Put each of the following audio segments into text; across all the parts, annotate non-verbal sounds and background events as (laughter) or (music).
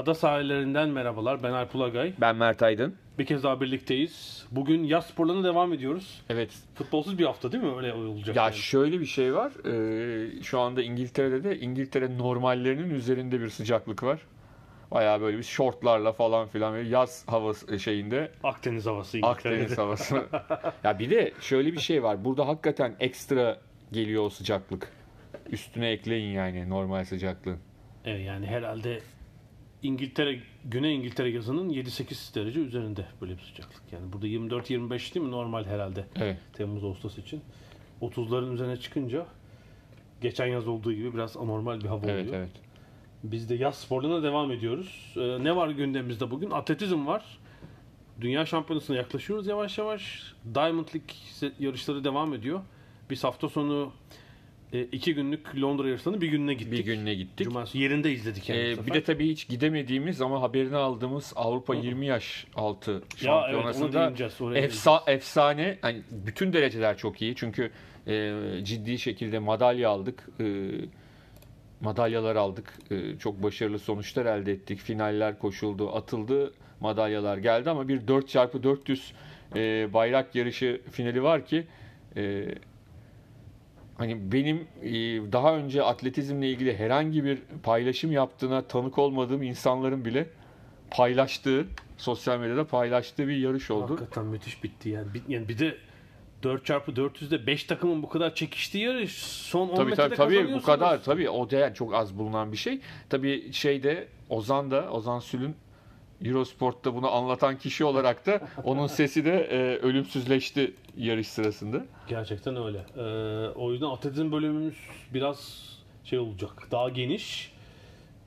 Ada sahillerinden merhabalar. Ben Alp Ulagay. Ben Mert Aydın. Bir kez daha birlikteyiz. Bugün yaz sporlarına devam ediyoruz. Evet. Futbolsuz bir hafta değil mi? Öyle olacak. Ya yani. şöyle bir şey var. Ee, şu anda İngiltere'de de İngiltere normallerinin üzerinde bir sıcaklık var. Bayağı böyle bir şortlarla falan filan böyle yaz havası şeyinde Akdeniz havası İngiltere'de. Akdeniz havası. (laughs) ya bir de şöyle bir şey var. Burada hakikaten ekstra geliyor o sıcaklık. Üstüne ekleyin yani normal sıcaklığın. Evet, yani herhalde İngiltere, Güney İngiltere yazının 7-8 derece üzerinde böyle bir sıcaklık. Yani burada 24-25 değil mi normal herhalde Evet. Temmuz Ağustos için. 30'ların üzerine çıkınca geçen yaz olduğu gibi biraz anormal bir hava Evet, oluyor. evet. Biz de yaz sporlarına devam ediyoruz. Ee, ne var gündemimizde bugün? Atletizm var. Dünya şampiyonasına yaklaşıyoruz yavaş yavaş. Diamond League yarışları devam ediyor. Biz hafta sonu e, iki günlük Londra yarışlarını bir gününe gittik. Bir gününe gittik. Cumartesi yerinde izledik yani Ee, bir de tabii hiç gidemediğimiz ama haberini aldığımız Avrupa 20 yaş altı ya evet ona şampiyonasında değineceğiz. Oraya efsa efsane hani bütün dereceler çok iyi çünkü e, ciddi şekilde madalya aldık. E, madalyalar aldık. E, çok başarılı sonuçlar elde ettik. Finaller koşuldu, atıldı. Madalyalar geldi ama bir 4x400 e, bayrak yarışı finali var ki e, hani benim e, daha önce atletizmle ilgili herhangi bir paylaşım yaptığına tanık olmadığım insanların bile paylaştığı, sosyal medyada paylaştığı bir yarış oldu. Hakikaten müthiş bitti yani. Bir, yani bir de 4x400'de 5 takımın bu kadar çekiştiği yarış son 10 Tabii metrede tabii tabii bu kadar tabii o değer çok az bulunan bir şey. Tabii şeyde Ozan da Ozan Sül'ün Eurosport'ta bunu anlatan kişi olarak da onun sesi de e, ölümsüzleşti yarış sırasında. Gerçekten öyle. Ee, o yüzden atletizm bölümümüz biraz şey olacak. Daha geniş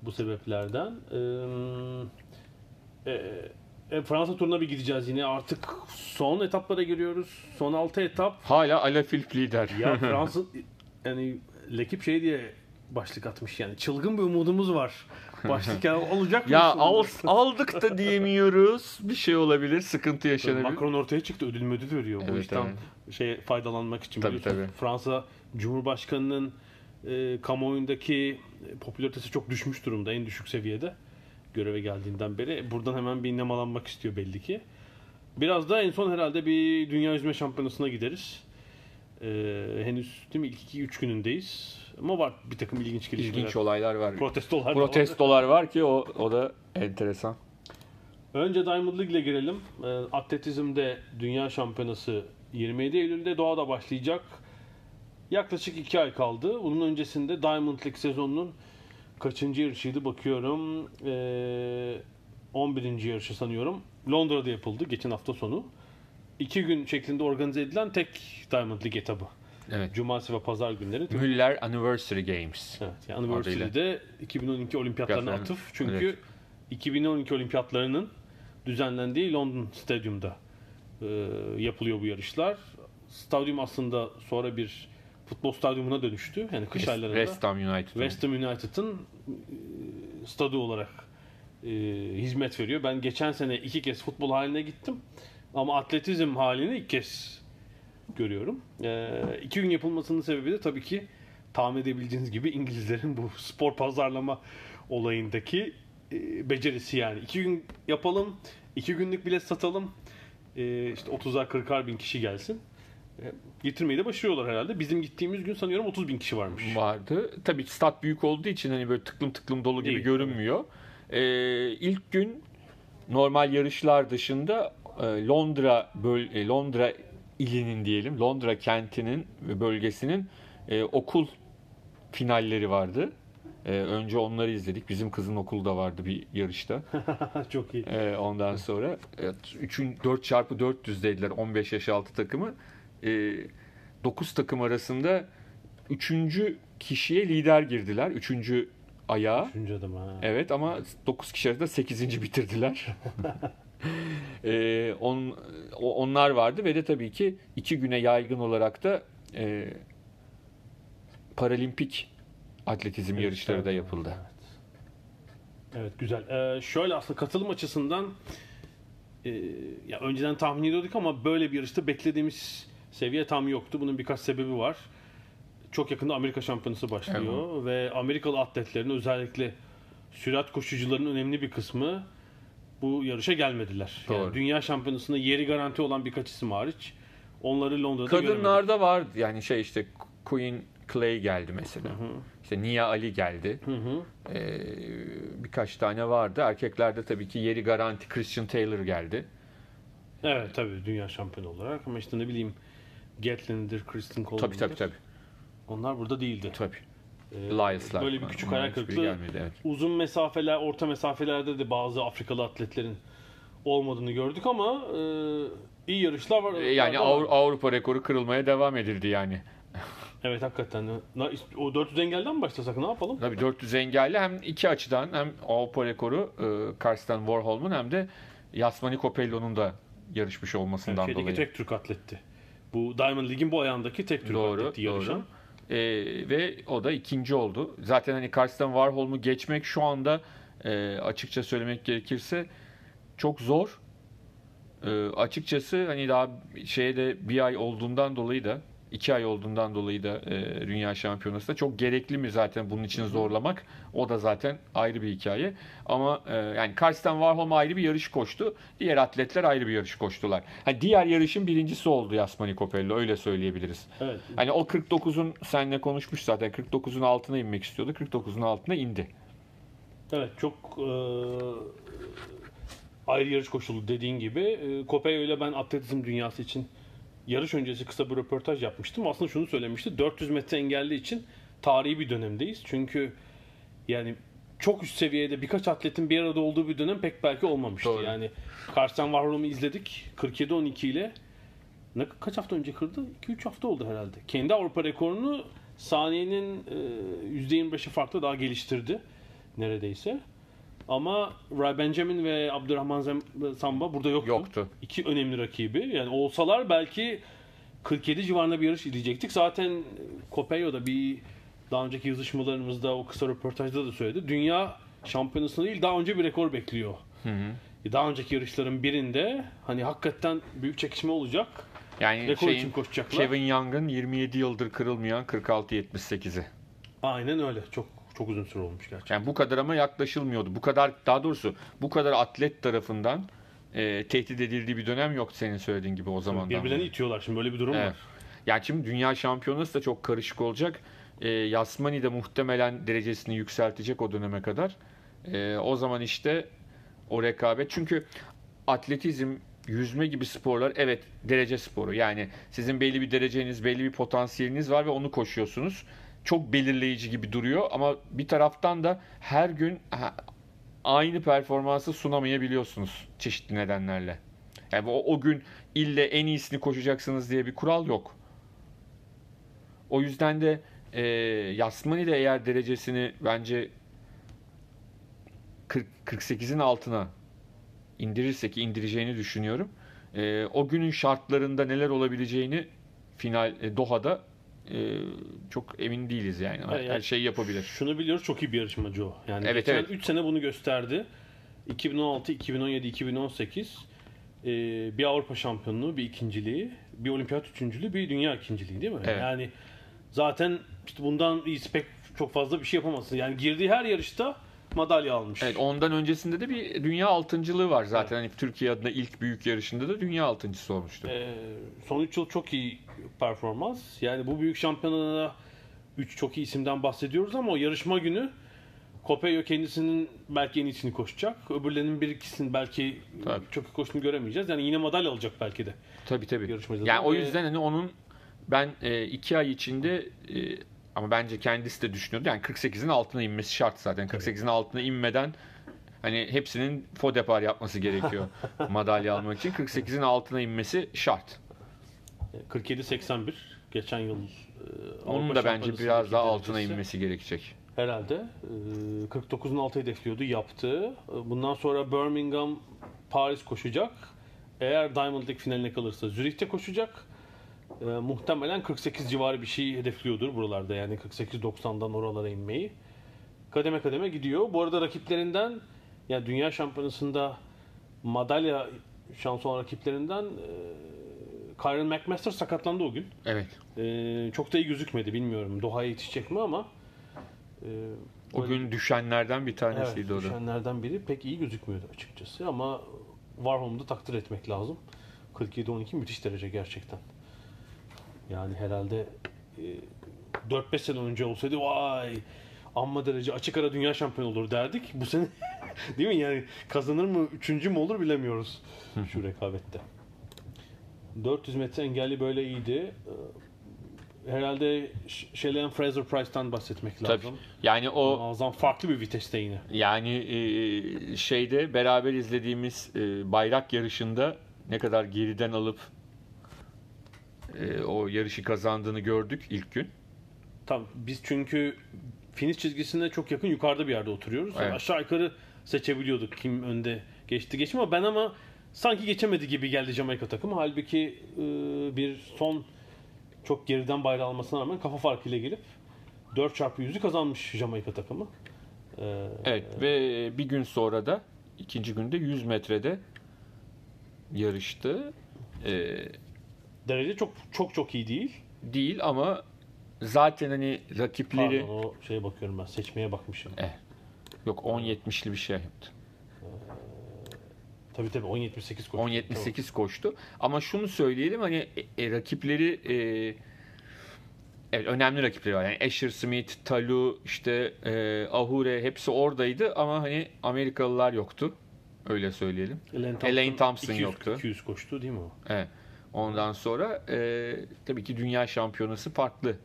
bu sebeplerden. Ee, e, e, Fransa turuna bir gideceğiz yine. Artık son etaplara giriyoruz. Son 6 etap. Hala Alaphilippe lider. Ya (laughs) Fransa yani Lekip şey diye başlık atmış yani. Çılgın bir umudumuz var. Başlık olacak mı? ya al, aldık da diyemiyoruz. Bir şey olabilir, sıkıntı yaşanabilir. Macron ortaya çıktı ödül müdül veriyor bu Evet, işten evet. şey faydalanmak için Tabii, tabii. Fransa Cumhurbaşkanı'nın e, kamuoyundaki e, popülaritesi çok düşmüş durumda en düşük seviyede göreve geldiğinden beri. Buradan hemen bir nemalanmak istiyor belli ki. Biraz da en son herhalde bir dünya yüzme şampiyonasına gideriz. E, henüz değil mi ilk 2-3 günündeyiz. Ama var bir takım ilginç gelişmeler. İlginç olaylar var. Protestolar. var. Protestolar var ki o, o da enteresan. Önce Diamond League ile girelim. Ee, Atletizm'de Dünya Şampiyonası 27 Eylül'de Doğa'da başlayacak. Yaklaşık 2 ay kaldı. Bunun öncesinde Diamond League sezonunun kaçıncı yarışıydı bakıyorum. Ee, 11. yarışı sanıyorum. Londra'da yapıldı geçen hafta sonu. 2 gün şeklinde organize edilen tek Diamond League etabı. Evet. Cumartesi ve pazar günleri. Müller Anniversary Games. Evet, yani Anniversary'de 2012 olimpiyatlarına Olimpiyatların- atıf. Çünkü evet. 2012 olimpiyatlarının düzenlendiği London Stadyum'da e, yapılıyor bu yarışlar. Stadyum aslında sonra bir futbol stadyumuna dönüştü. Yani kış aylarında West Ham United. West Ham United'ın e, stadı olarak e, hizmet veriyor. Ben geçen sene iki kez futbol haline gittim. Ama atletizm halini ilk kez görüyorum. E, iki gün yapılmasının sebebi de tabii ki tahmin edebildiğiniz gibi İngilizlerin bu (laughs) spor pazarlama olayındaki e, becerisi yani. İki gün yapalım, iki günlük bilet satalım. E, işte 30'ar 40'ar bin kişi gelsin. E, getirmeyi de başarıyorlar herhalde. Bizim gittiğimiz gün sanıyorum 30 bin kişi varmış. vardı. Tabii stat büyük olduğu için hani böyle tıklım tıklım dolu gibi Değil. görünmüyor. Ee, ilk gün normal yarışlar dışında e, Londra böl e, Londra ilinin diyelim Londra kentinin ve bölgesinin e, okul finalleri vardı. Ee, önce onları izledik. Bizim kızın okulda vardı bir yarışta. (laughs) Çok iyi. Ee, ondan sonra evet, 3'ün 4 çarpı 400 dediler 15 yaş altı takımı. Ee, 9 takım arasında 3. kişiye lider girdiler. 3. ayağa. Üçüncü adım ha. Evet ama 9 kişi arasında 8. bitirdiler. (laughs) (laughs) ee, on, onlar vardı ve de tabii ki iki güne yaygın olarak da e, paralimpik atletizm yarışları da yapıldı. Evet güzel. Ee, şöyle aslında katılım açısından e, ya önceden tahmin ediyorduk ama böyle bir yarışta beklediğimiz seviye tam yoktu. Bunun birkaç sebebi var. Çok yakında Amerika Şampiyonası başlıyor ve Amerikalı atletlerin özellikle sürat koşucularının önemli bir kısmı bu yarışa gelmediler. Yani Doğru. dünya şampiyonasında yeri garanti olan birkaç isim hariç onları Londra'da göremedik. Kadınlarda var yani şey işte Queen Clay geldi mesela. İşte Nia Ali geldi. Hı hı. Ee, birkaç tane vardı. Erkeklerde tabii ki yeri garanti Christian Taylor geldi. Evet tabii dünya şampiyonu olarak ama işte ne bileyim Gatlin'dir, Kristen Coleman'dır. Tabii tabii tabii. Onlar burada değildi. tabii. Ee, Elias'lar. Böyle bir küçük hayal hiçbiri kırıklığı. gelmedi, evet. Uzun mesafeler, orta mesafelerde de bazı Afrikalı atletlerin olmadığını gördük ama e, iyi yarışlar var. Ee, Yani. Avru- Avrupa rekoru kırılmaya devam edildi yani. (laughs) Evet hakikaten. O 400 engelden mi başlasak ne yapalım? Tabii 400 engelli hem iki açıdan hem Avrupa rekoru e, Karsten Warholm'un hem de Yasmani Copello'nun da yarışmış olmasından Şeydeki dolayı. tek Türk atletti. Bu Diamond League'in bu ayağındaki tek Türk Doğru, atleti yarışan. doğru. E, ve o da ikinci oldu. Zaten hani Karsten Warholm'u geçmek şu anda e, açıkça söylemek gerekirse çok zor. E, açıkçası hani daha şeyde bir ay olduğundan dolayı da iki ay olduğundan dolayı da e, Dünya Şampiyonası da çok gerekli mi zaten bunun için zorlamak? O da zaten ayrı bir hikaye. Ama e, yani Karsten Warholm ayrı bir yarış koştu. Diğer atletler ayrı bir yarış koştular. Hani diğer yarışın birincisi oldu Yasmani Copello öyle söyleyebiliriz. Evet. Hani o 49'un seninle konuşmuş zaten 49'un altına inmek istiyordu. 49'un altına indi. Evet çok e, ayrı yarış koşulu dediğin gibi. E, Kopello ile ben atletizm dünyası için yarış öncesi kısa bir röportaj yapmıştım. Aslında şunu söylemişti. 400 metre engelli için tarihi bir dönemdeyiz. Çünkü yani çok üst seviyede birkaç atletin bir arada olduğu bir dönem pek belki olmamıştı. Doğru. Yani Karsten Warholm'u izledik. 47-12 ile ne kaç hafta önce kırdı? 2-3 hafta oldu herhalde. Kendi Avrupa rekorunu saniyenin e, %25'i farklı daha geliştirdi neredeyse. Ama Ray Benjamin ve Abdurrahman Zem- Samba burada yoktu. Yoktu. İki önemli rakibi. Yani olsalar belki 47 civarında bir yarış izleyecektik. Zaten Copello bir daha önceki yazışmalarımızda o kısa röportajda da söyledi. Dünya şampiyonasında değil daha önce bir rekor bekliyor. Daha önceki yarışların birinde hani hakikaten büyük çekişme olacak. Yani Rekor şeyin, için koşacaklar. Kevin Young'ın 27 yıldır kırılmayan 46-78'i. Aynen öyle. Çok çok uzun süre olmuş gerçekten. Yani bu kadar ama yaklaşılmıyordu. Bu kadar daha doğrusu bu kadar atlet tarafından e, tehdit edildiği bir dönem yok senin söylediğin gibi o zamandan. Birbirlerini beri. itiyorlar. Şimdi böyle bir durum Evet. var. Yani şimdi dünya şampiyonası da çok karışık olacak. E, Yasmani de muhtemelen derecesini yükseltecek o döneme kadar. E, o zaman işte o rekabet. Çünkü atletizm, yüzme gibi sporlar evet derece sporu. Yani sizin belli bir dereceniz, belli bir potansiyeliniz var ve onu koşuyorsunuz. Çok belirleyici gibi duruyor ama bir taraftan da her gün aynı performansı sunamayabiliyorsunuz çeşitli nedenlerle. Yani o, o gün ille en iyisini koşacaksınız diye bir kural yok. O yüzden de e, Yasmani de eğer derecesini bence 40, 48'in altına indirirse ki indireceğini düşünüyorum. E, o günün şartlarında neler olabileceğini final e, Doha'da e, çok emin değiliz yani. Her, Evet, her şeyi yapabilir. Şunu biliyoruz çok iyi bir yarışmacı o. Yani Evet, geçen evet. 3 sene bunu gösterdi. 2016, 2017, 2018 e, bir Avrupa şampiyonluğu, bir ikinciliği, bir olimpiyat üçüncülüğü, bir dünya ikinciliği değil mi? Evet. Yani zaten işte bundan iyisi pek çok fazla bir şey yapamazsın. Yani girdiği her yarışta madalya almış. Evet, ondan öncesinde de bir dünya altıncılığı var zaten. Hani Türkiye adına ilk büyük yarışında da dünya altıncısı olmuştu. Ee, son 3 yıl çok iyi performans. Yani bu büyük şampiyonada 3 çok iyi isimden bahsediyoruz ama o yarışma günü Kopello kendisinin belki en iyisini koşacak. Öbürlerinin bir ikisini belki Tabii. çok iyi koştuğunu göremeyeceğiz. Yani yine madalya alacak belki de. Tabii tabii. Yarışmacılar Yani o ve- yüzden hani onun ben e, iki ay içinde e, ama bence kendisi de düşünüyordu. Yani 48'in altına inmesi şart zaten. 48'in altına inmeden hani hepsinin faux yapması gerekiyor (laughs) madalya almak için. 48'in altına inmesi şart. 47-81 geçen yıl e, Onun Avrupa da bence biraz daha altına inmesi gerekecek. Herhalde. E, 49'un altı hedefliyordu, yaptı. E, Bundan sonra Birmingham, Paris koşacak. Eğer Diamond League finaline kalırsa Zürih'te koşacak. E, muhtemelen 48 civarı bir şey hedefliyordur buralarda. Yani 48-90'dan oralara inmeyi. Kademe kademe gidiyor. Bu arada rakiplerinden yani Dünya Şampiyonası'nda madalya şansı olan rakiplerinden e, Kyron McMaster sakatlandı o gün. Evet. Ee, çok da iyi gözükmedi bilmiyorum. Doha'ya yetişecek mi ama e, O gün düşenlerden bir evet, tanesiydi o da. düşenlerden biri pek iyi gözükmüyordu açıkçası ama Warholm'u da takdir etmek lazım. 47-12 müthiş derece gerçekten. Yani herhalde e, 4-5 sene önce olsaydı vay amma derece açık ara dünya şampiyonu olur derdik. Bu sene (laughs) değil mi yani kazanır mı üçüncü mü olur bilemiyoruz şu rekabette. 400 metre engelli böyle iyiydi. Ee, Herhalde Sh- Shelley Fraser Price'tan bahsetmek Tabii. lazım. Yani o Muazzam farklı bir viteste yine. Yani e, şeyde beraber izlediğimiz e, bayrak yarışında ne kadar geriden alıp e, o yarışı kazandığını gördük ilk gün. Tamam biz çünkü finish çizgisine çok yakın yukarıda bir yerde oturuyoruz. Yani Evet. aşağı yukarı seçebiliyorduk kim önde geçti geçti ama ben ama sanki geçemedi gibi geldi Jamaika takımı. Halbuki e, bir son çok geriden bayrağı almasına rağmen kafa farkıyla gelip 4 çarpı 100'ü kazanmış Jamaika takımı. Ee, Evet ve bir gün sonra da ikinci günde 100 metrede yarıştı. E, derece çok çok çok iyi değil. değil ama zaten hani rakipleri Pardon o şeye bakıyorum ben seçmeye bakmışım. yok 10.70'li bir şey yaptı. Tabii tabii 10.78 koştu. 10.78 koştu. Ama şunu söyleyelim hani e, e, rakipleri e, evet önemli rakipleri var. Yani Asher Smith, Talu, işte e, Ahure hepsi oradaydı ama hani Amerikalılar yoktu. Öyle söyleyelim. Elaine Elaine Thompson 200, yoktu. 200 koştu değil mi o? Evet. Ondan sonra e, tabii ki dünya şampiyonası farklı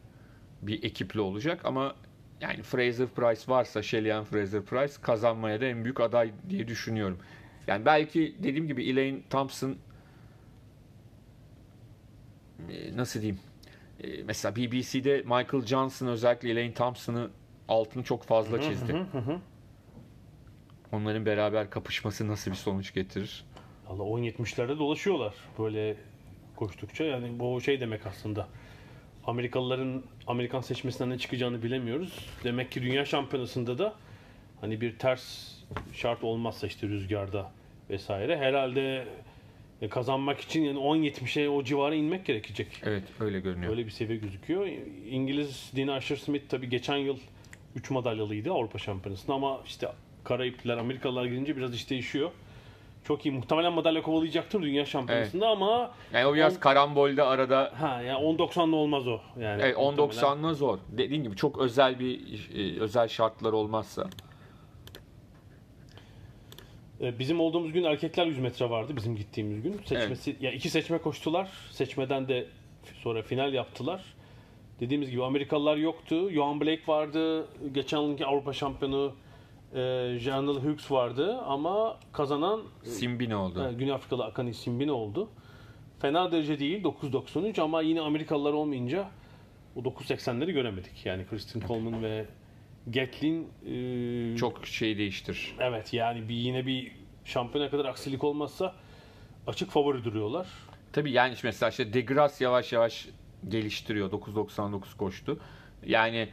bir ekiple olacak ama yani Fraser Price varsa Shelly Fraser Price kazanmaya da en büyük aday diye düşünüyorum. Yani belki dediğim gibi Elaine Thompson e, nasıl diyeyim E, mesela BBC'de Michael Johnson özellikle Elaine Thompson'ı altını çok fazla çizdi. Onların beraber kapışması nasıl bir sonuç getirir? Valla 10.70'lerde dolaşıyorlar böyle koştukça. Yani bu şey demek aslında. Amerikalıların Amerikan seçmesinden ne çıkacağını bilemiyoruz. Demek ki dünya şampiyonasında da hani bir ters şart olmazsa işte rüzgarda vesaire herhalde kazanmak için yani 10.70'e o civara inmek gerekecek. Evet öyle görünüyor. Öyle bir seviye gözüküyor. İngiliz Dina Asher Smith tabii geçen yıl 3 madalyalıydı Avrupa Şampiyonası'nda ama işte Karayipler, Amerikalılar girince biraz iş değişiyor. Çok iyi. Muhtemelen madalya kovalayacaktır Dünya Şampiyonası'nda ama Yani o biraz On- karambolde arada ha yani 10.90'da olmaz o. Yani Evet muhtemelen. 10.90'la zor. Dediğin gibi çok özel bir e, özel şartlar olmazsa. Ee, Bizim olduğumuz gün erkekler 100 metre vardı bizim gittiğimiz gün. Seçmesi ya iki seçme koştular. Seçmeden de sonra final yaptılar. Dediğimiz gibi Amerikalılar yoktu. Johan Blake vardı. Geçen yılki Avrupa şampiyonu e, Janel Hughes vardı ama kazanan Simbine oldu. e, Güney Afrikalı Akani Simbine oldu. Fena derece değil 9.93 ama yine Amerikalılar olmayınca o 9.80'leri göremedik. Yani Kristin Coleman ve Gatlin e, Çok şey değiştir. Evet yani bir yine bir şampiyona kadar aksilik olmazsa açık favori duruyorlar. Tabii yani işte mesela işte Degras yavaş yavaş geliştiriyor. 9.99 koştu. Yani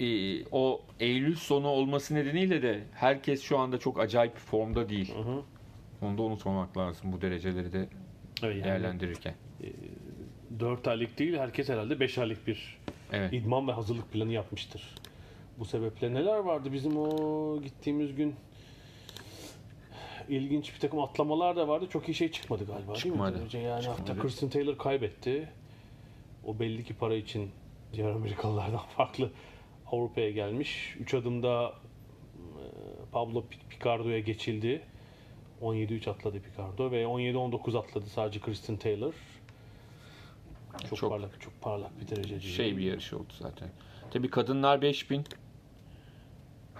e, o Eylül sonu olması nedeniyle de herkes şu anda çok acayip bir formda değil. Hı hı. Onu da unutmamak lazım bu dereceleri de yani değerlendirirken. 4 aylık değil herkes herhalde 5 aylık bir Evet. idman ve hazırlık planı yapmıştır. Bu sebeple neler vardı bizim o gittiğimiz gün ilginç bir takım atlamalar da vardı. Çok iyi şey çıkmadı galiba Çıkmadı. değil mi? Derece Yani hatta Çıkmadı. Kristen Taylor kaybetti. O belli ki para için diğer Amerikalılardan (laughs) farklı Avrupa'ya gelmiş. 3 adımda e, Pablo Picardo'ya geçildi. 17-3 atladı Picardo ve 17-19 atladı sadece Kristen Taylor. Çok, Çok- parlak, çok parlak bir derece. Şey bir yarış oldu zaten. Tabii kadınlar 5000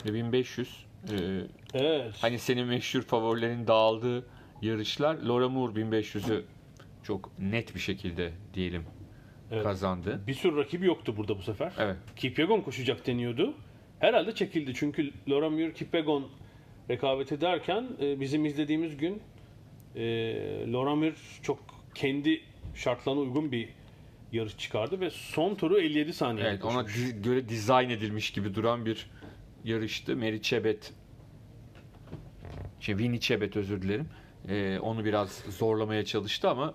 ve 1500. Ee, Evet. hani senin meşhur favorilerin dağıldığı yarışlar. Laura Moore 1500'ü çok net bir şekilde diyelim Evet. kazandı. Bir sürü rakibi yoktu burada bu sefer. Evet. Kipyegon koşacak deniyordu. Herhalde çekildi çünkü Laura Muir Kipyegon rekabet ederken e, bizim izlediğimiz gün e, Laura Muir çok kendi şartlarına uygun bir yarış çıkardı ve son turu 57 saniye Evet, ona di- göre dizayn edilmiş gibi duran bir yarıştı. Mary Chebet şey Winnie Chebet özür dilerim. Ee, onu biraz zorlamaya çalıştı ama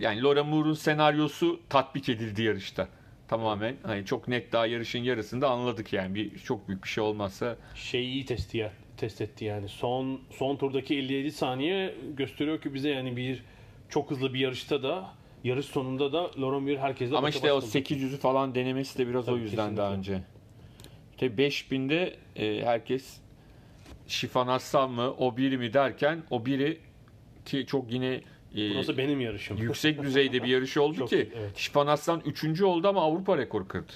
yani Laura Moore'un senaryosu tatbik edildi yarışta. Tamamen hani çok net daha yarışın yarısında anladık yani bir çok büyük bir şey olmazsa şeyi iyi test, ya- test etti yani. Son son turdaki 57 saniye gösteriyor ki bize yani bir çok hızlı bir yarışta da yarış sonunda da Laura Muir herkesle ama işte o baş kalacak. 800'ü falan denemesi de biraz o Tabii, yüzden daha kesinlikle. önce. Tabii 5000'de e, herkes Şifan Hassan mı o biri mi derken o biri ki çok yine e, Burası benim yarışım. (laughs) yüksek düzeyde bir yarış oldu Çok, ki evet. Şifan Aslan 3. oldu ama Avrupa rekoru kırdı.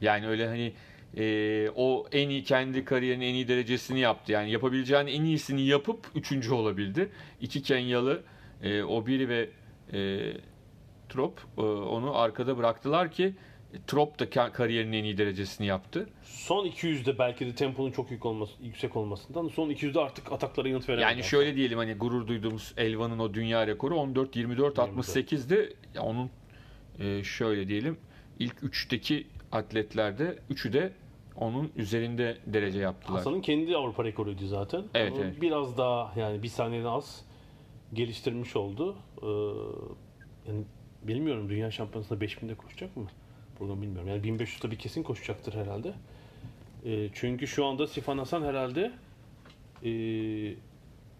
Yani öyle hani e, o en iyi kendi kariyerinin en iyi derecesini yaptı. Yani yapabileceğin en iyisini yapıp 3. olabildi. İki Kenyalı e, Obiri ve e, Trop e, onu arkada bıraktılar ki Trop da ka- kariyerinin en iyi derecesini yaptı. Son 200'de belki de temponun çok yük olması, yüksek olmasından son 200'de artık ataklara yanıt veremedi. Yani şöyle diyelim hani gurur duyduğumuz Elvan'ın o dünya rekoru 14 24 68'di. Ya onun e, şöyle diyelim ilk 3'teki atletlerde 3'ü de onun üzerinde derece yaptılar. Hasan'ın kendi Avrupa rekoruydu zaten. Evet, Onu evet. Biraz daha yani bir saniyeden az geliştirmiş oldu. Ee, yani bilmiyorum dünya şampiyonasında 5000'de koşacak mı? Bunu bilmiyorum. Yani 1500 tabii kesin koşacaktır herhalde. Ee, çünkü şu anda Sifan Hasan herhalde e,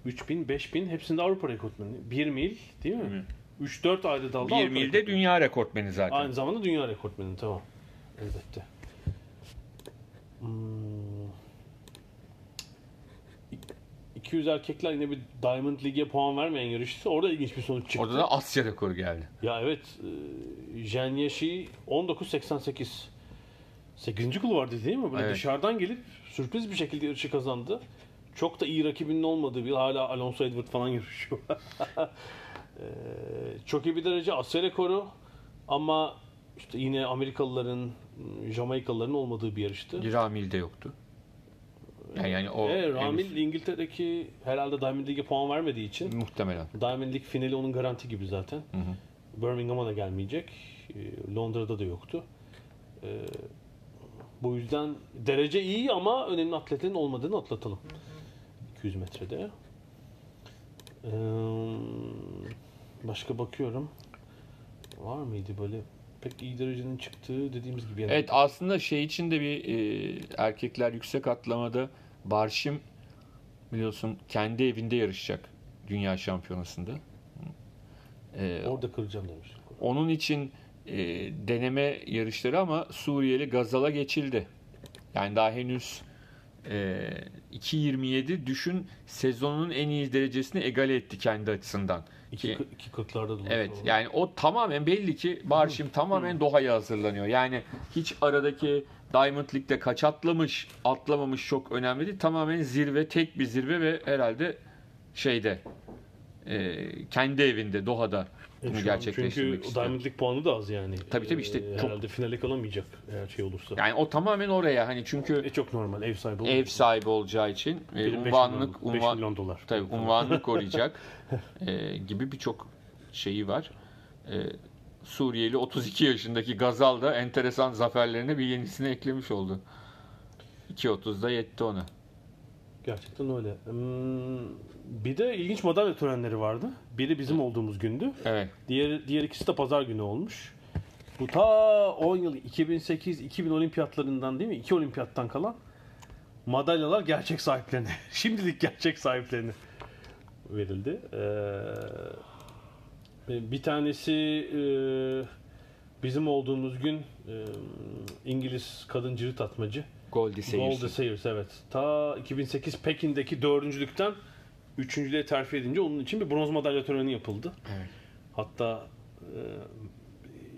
3000, 5000 hepsinde Avrupa rekortmeni. 1 mil değil mi? 3-4 ayrı dalda 1 Avrupa milde rekortmeni. dünya rekortmeni zaten. Aynı zamanda dünya rekortmeni tamam. Elbette. Hmm. 200 erkekler yine bir Diamond League'e puan vermeyen yarıştı. Orada ilginç bir sonuç çıktı. Orada da Asya rekoru geldi. Ya evet. E, Jen Yeşil 19.88. 8. kulvardı değil mi? Böyle Evet. dışarıdan gelip sürpriz bir şekilde yarışı kazandı. Çok da iyi rakibinin olmadığı bir hala Alonso Edward falan (laughs) yarışıyor. E, çok iyi bir derece Asya rekoru ama işte yine Amerikalıların, Jamaikalıların olmadığı bir yarıştı. Ramil'de yoktu. Yani, yani o E, Ramil henüz- İngiltere'deki herhalde Diamond League'e puan vermediği için muhtemelen. Diamond League finali onun garanti gibi zaten. Birmingham'a da gelmeyecek. Ee, Londra'da da yoktu. Ee, bu yüzden derece iyi ama önemli atletlerin olmadığını atlatalım. 200 metrede. Ee, başka bakıyorum. Var mıydı böyle pek iyi derecenin çıktığı dediğimiz gibi. Yani Evet aslında şey için de bir e, erkekler yüksek atlamada Barşim biliyorsun kendi evinde yarışacak dünya şampiyonasında. E, Orada kıracağım demiş. onun için e, deneme yarışları ama Suriyeli Gazal'a geçildi. Yani daha henüz e, 2.27 düşün sezonun en iyi derecesini egale etti kendi açısından. Ki- 2.40'larda da. Evet yani o tamamen belli ki Barşim tamamen Doha'ya hazırlanıyor. Yani hiç aradaki Diamond League'de kaç atlamış, atlamamış çok önemli değil. Tamamen zirve, tek bir zirve ve herhalde şeyde e, kendi evinde Doha'da bunu E, an gerçekleştirmek Çünkü istiyor. Diamond League puanı da az yani. Tabii, tabii işte Ee, çok- Herhalde finale kalamayacak eğer şey olursa. Yani o tamamen oraya hani çünkü E çok normal ev sahibi ev sahibi olacağı için e, unvanlık milyon- unvan, milyon dolar. tabii unvanını koruyacak (laughs) e, gibi birçok şeyi var. E, Suriyeli 32 yaşındaki Gazal da enteresan zaferlerine bir yenisini eklemiş oldu. 2.30'da yetti ona. Gerçekten öyle. Hmm, bir de ilginç madalya törenleri vardı. Biri bizim olduğumuz gündü. Evet. Diğer diğer ikisi de pazar günü olmuş. Bu ta 10 yıl 2008-2000 olimpiyatlarından değil mi? İki olimpiyattan kalan madalyalar gerçek sahiplerine. (laughs) Şimdilik gerçek sahiplerine verildi. Ee, bir tanesi e, bizim olduğumuz gün e, İngiliz kadın cirit atmacı. Goldie Gold Sayers. Sayers evet. Ta 2008 Pekin'deki dördüncülükten üçüncülüğe terfi edince onun için bir bronz madalya töreni yapıldı. Evet. Hatta e,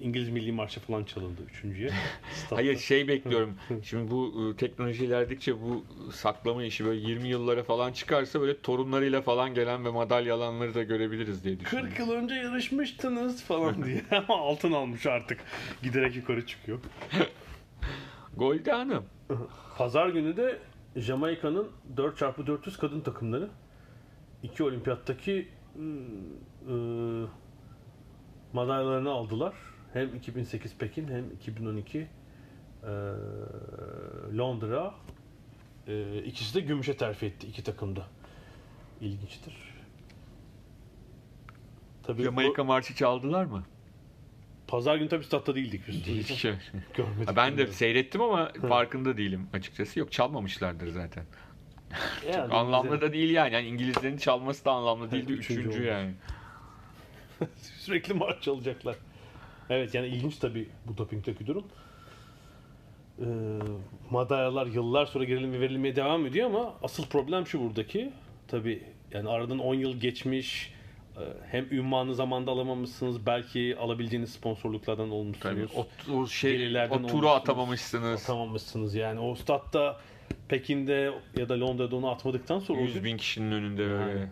İngiliz milli marşı falan çalındı üçüncüye. (laughs) Hayır şey bekliyorum. Şimdi bu e, teknoloji ilerledikçe bu saklama işi böyle 20 yıllara falan çıkarsa böyle torunlarıyla falan gelen ve madalya alanları da görebiliriz diye düşünüyorum. 40 yıl önce yarışmıştınız falan diye. (laughs) Ama altın almış artık. Giderek yukarı çıkıyor. (laughs) Golde Hanım. Pazar günü de Jamaika'nın 4x400 kadın takımları iki olimpiyattaki ıı, madalyalarını aldılar. Hem 2008 Pekin hem 2012 ıı, Londra. Iı, ikisi de gümüşe terfi etti iki takımda. İlginçtir. Tabii Jamaika bu, marşı çaldılar mı? pazar günü tabii statta değildik biz. Hiç (laughs) şey. Görmedik. Ben de bilmiyorum. (laughs) seyrettim ama farkında değilim açıkçası. Yok çalmamışlardır zaten. (laughs) Yani Anlamlı da değil yani. yani İngilizlerin çalması da anlamlı değildi. Üçüncü Üçüncü olmuş. yani. Sürekli marş çalacaklar. Evet yani ilginç tabii bu dopingdeki durum. Ee, madalyalar yıllar sonra gerilim verilmeye devam ediyor ama asıl problem şu buradaki. Tabii yani aradan 10 yıl geçmiş. e, Hem ünvanı zamanda alamamışsınız. Belki alabileceğiniz sponsorluklardan Tabii olmuşsunuz. o, o şey o turu atamamışsınız. Atamamışsınız yani. O statta Pekin'de ya da Londra'da onu atmadıktan sonra 100 bin kişinin önünde böyle.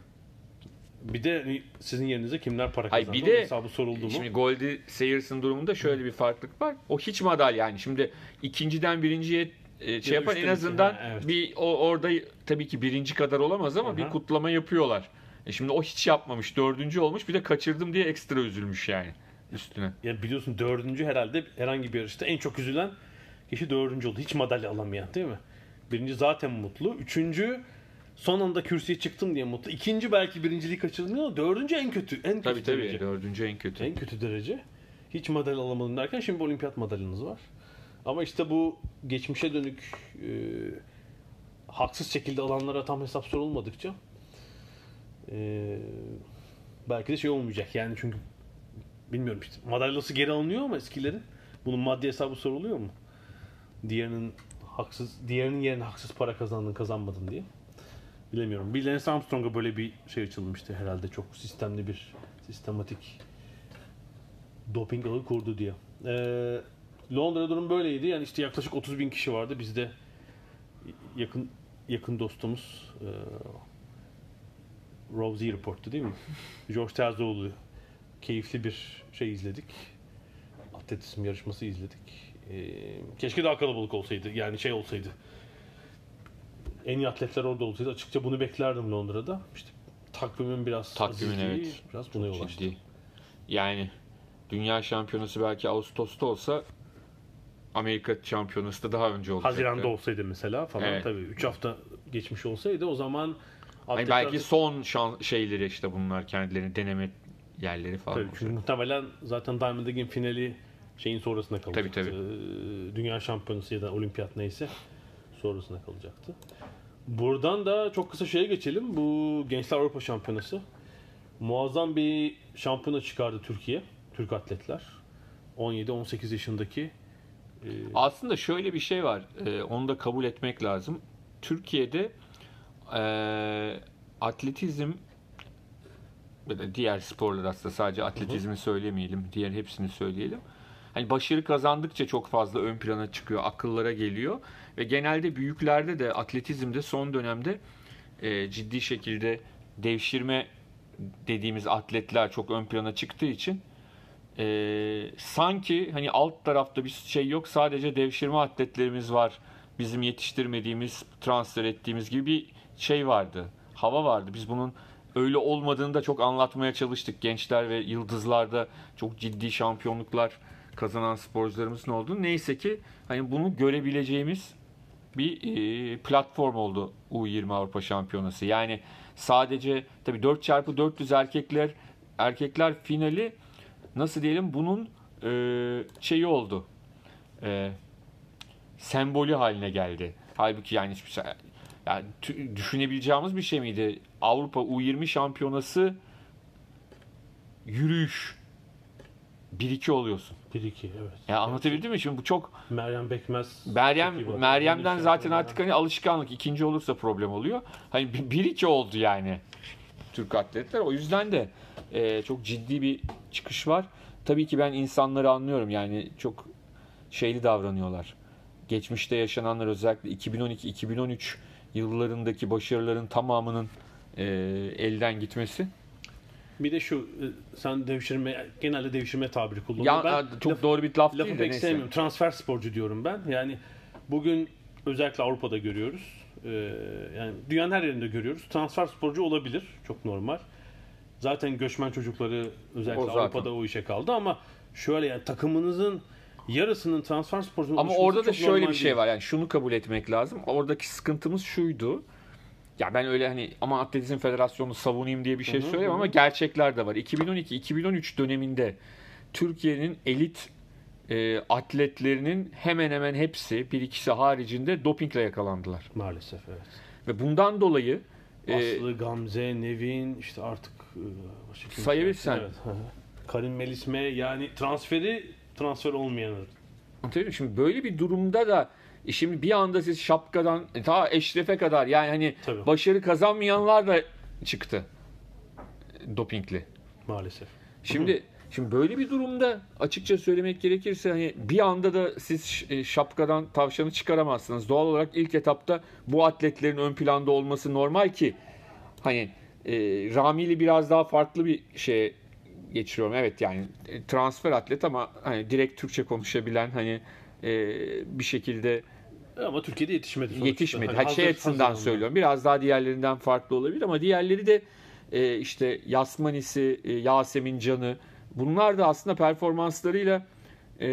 Yani. bir de sizin yerinize kimler para Hayır, kazandı? bir de- hesabı soruldu mu? Şimdi Goldie Sayers'ın durumunda şöyle bir farklılık var. O hiç madalya yani. Şimdi ikinciden birinciye e, şey Ya yapan en azından ha, evet. bir o orada tabii ki birinci kadar olamaz ama bir Aha. kutlama yapıyorlar. E şimdi o hiç yapmamış. Dördüncü olmuş. Bir de kaçırdım diye ekstra üzülmüş yani üstüne. Ya biliyorsun dördüncü herhalde herhangi bir yarışta en çok üzülen kişi dördüncü oldu. Hiç madalya alamayan değil mi? Birinci zaten mutlu. Üçüncü son anda kürsüye çıktım diye mutlu. İkinci belki birinciliği kaçırdım ama dördüncü en kötü. En kötü Tabii tabii. derece. Dördüncü en kötü. En kötü derece. Hiç madalya alamadım derken şimdi olimpiyat madalyanız var. Ama işte bu geçmişe dönük e, haksız şekilde alanlara tam hesap sorulmadıkça e, belki de şey olmayacak. Yani çünkü bilmiyorum işte madalyası geri alınıyor ama eskilerin bunun maddi hesabı soruluyor mu? Diğerinin haksız diğerinin yerine haksız para kazandın kazanmadın diye. Bilemiyorum. Bir Lance Armstrong'a böyle bir şey açılmıştı herhalde çok sistemli bir sistematik doping ağı kurdu diye. Ee, Londra durum böyleydi. Yani işte yaklaşık 30 bin kişi vardı. Bizde yakın yakın dostumuz e, Rosie Report'tu değil mi? (laughs) George Terzoğlu keyifli bir şey izledik. Atletizm yarışması izledik. Ee, keşke daha kalabalık olsaydı. Yani şey olsaydı. En iyi atletler orada olsaydı. Açıkça bunu beklerdim Londra'da. İşte takvimin biraz Takvimin, azizliği evet. biraz buna yol açtı. Yani dünya şampiyonası belki Ağustos'ta olsa Amerika şampiyonası da daha önce olacaktı. Haziran'da olsaydı mesela falan Evet. tabii 3 hafta geçmiş olsaydı o zaman Hani belki son şan şeyleri işte bunlar kendilerini deneme yerleri falan. tabii, çünkü muhtemelen zaten Diamond League'in finali şeyin sonrasında kalacaktı. Tabii, Ee, Dünya şampiyonası ya da olimpiyat neyse sonrasında kalacaktı. Buradan da çok kısa şeye geçelim. Bu Gençler Avrupa Şampiyonası. Muazzam bir şampiyona çıkardı Türkiye. Türk atletler. 17-18 yaşındaki e, Aslında şöyle bir şey var. e, onu da kabul etmek lazım. Türkiye'de e, atletizm diğer sporlar aslında sadece atletizmi söylemeyelim. Diğer hepsini söyleyelim. Hani başarı kazandıkça çok fazla ön plana çıkıyor, akıllara geliyor. Ve genelde büyüklerde de atletizmde son dönemde e, ciddi şekilde devşirme dediğimiz atletler çok ön plana çıktığı için e, sanki hani alt tarafta bir şey yok sadece devşirme atletlerimiz var. Bizim yetiştirmediğimiz transfer ettiğimiz gibi bir şey vardı hava vardı. Biz bunun öyle olmadığını da çok anlatmaya çalıştık. Gençler ve yıldızlarda çok ciddi şampiyonluklar kazanan sporcularımızın olduğunu neyse ki hani bunu görebileceğimiz bir e, platform oldu U20 Avrupa Şampiyonası. Yani sadece tabii 4x400 erkekler erkekler finali nasıl diyelim bunun e, şeyi oldu. E, sembolü haline geldi. Halbuki yani hiçbir şey yani tü- düşünebileceğimiz bir şey miydi? Avrupa U20 Şampiyonası yürüyüş 1-2 oluyorsun. 1-2 evet. Ya anlatabildim mi? Şimdi bu çok Meryem Bekmez. Meryem çok. Meryem'den zaten artık hani alışkanlık ikinci olursa problem oluyor. Hani 1-2 oldu yani Türk atletler. O yüzden de e, çok ciddi bir çıkış var. tabii ki ben insanları anlıyorum. Yani çok şeyli davranıyorlar. Geçmişte yaşananlar özellikle 2012-2013 yıllarındaki başarıların tamamının e, elden gitmesi. Bir de şu e, sen devşirme genelde devşirme tabiri Ya kullanıyorsun. Ben çok laf- doğru bir laf lafı değil de pek neyse. sevmiyorum. Transfer sporcu diyorum ben. Yani bugün özellikle Avrupa'da görüyoruz. Ee, yani dünyanın her yerinde görüyoruz. Transfer sporcu olabilir. Çok normal. Zaten göçmen çocukları özellikle O zaten. Avrupa'da o işe kaldı ama şöyle yani takımınızın yarısının transfer sporcunun Ama orada da şöyle bir şey değil. var. Yani şunu kabul etmek lazım. Oradaki sıkıntımız şuydu. Ya ben öyle hani ama Atletizm Federasyonu savunayım diye bir şey hı. ama gerçekler de var. 2012-2013 döneminde Türkiye'nin elit e, atletlerinin hemen hemen hepsi bir ikisi haricinde dopingle yakalandılar. Maalesef evet. Ve bundan dolayı e, Aslı, Gamze, Nevin işte artık e, Sayabilirsen. Evet. Karin Melisme yani transferi transfer olmayanı. Anlatabiliyor? Şimdi böyle bir durumda da e şimdi bir anda siz şapkadan e, ta eşrefe kadar yani hani Tabii. başarı kazanmayanlar da çıktı e, dopingli. Maalesef. Şimdi şimdi böyle bir durumda açıkça söylemek gerekirse hani bir anda da siz e, şapkadan tavşanı çıkaramazsınız. Doğal olarak ilk etapta bu atletlerin ön planda olması normal ki hani e, Rami'li biraz daha farklı bir şeye geçiriyorum. Evet yani transfer atlet ama hani direkt Türkçe konuşabilen hani e, bir şekilde Ama Türkiye'de yetişmedi sonuçta. yetişmedi. Hazır- şey açısından hazır söylüyorum. Biraz daha diğerlerinden farklı olabilir ama diğerleri de e, işte Yasmanisi, e, Yasemin Can'ı bunlar da aslında performanslarıyla e,